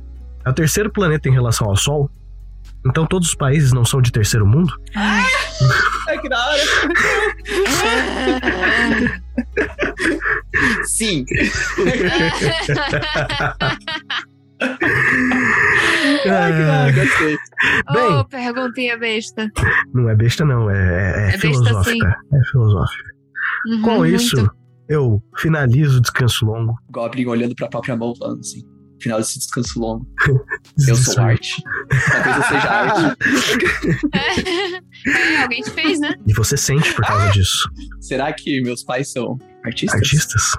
B: é o terceiro planeta em relação ao Sol, então todos os países não são de terceiro mundo?
C: Ai, [laughs] que da hora. [laughs] Sim. [laughs] Ai, que da hora, gostei.
B: Bem,
A: Ô, perguntinha besta.
B: não é besta, não, é, é- é
A: É besta,
B: filosófica. É filosófica.
A: Uhum,
B: Com
A: muito.
B: Eu finalizo o descanso longo.
C: Goblin olhando pra própria mão, falando assim. Final desse descanso longo. [laughs] Eu sou arte. Talvez eu seja [laughs] arte.
A: É, alguém te fez, né?
B: E você sente por causa disso.
C: Será que meus pais são artistas?
B: Artistas?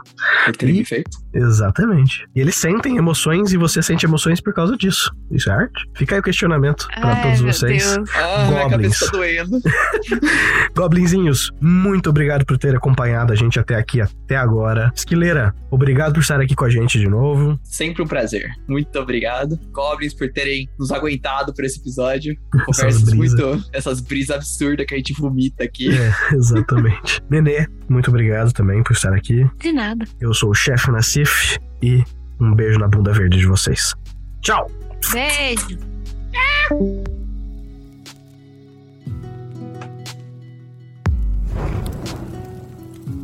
C: Me feito?
B: Exatamente. E eles sentem emoções e você sente emoções por causa disso. Isso é arte? Fica aí o questionamento pra
A: Ai,
B: todos
A: meu
B: vocês.
A: Deus.
C: Ah, minha
B: Goblins.
C: cabeça tá doendo. [laughs]
B: Goblinzinhos, muito obrigado por ter acompanhado a gente até aqui, até agora. Esquileira, obrigado por estar aqui com a gente de novo.
C: Sempre um prazer. Muito obrigado. Goblins por terem nos aguentado por esse episódio. [laughs]
B: Essas
C: Conversas
B: brisas.
C: muito. Essas brisas absurdas que a gente vomita aqui.
B: É, [laughs] exatamente. Nenê, muito obrigado também por estar aqui.
A: De nada.
B: Eu sou o chefe Nassif e um beijo na bunda verde de vocês. Tchau!
A: Beijo.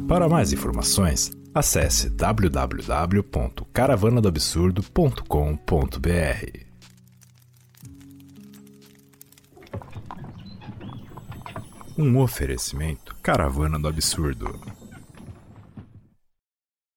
D: Para mais informações, acesse www.caravanadoabsurdo.com.br. Um oferecimento Caravana do Absurdo.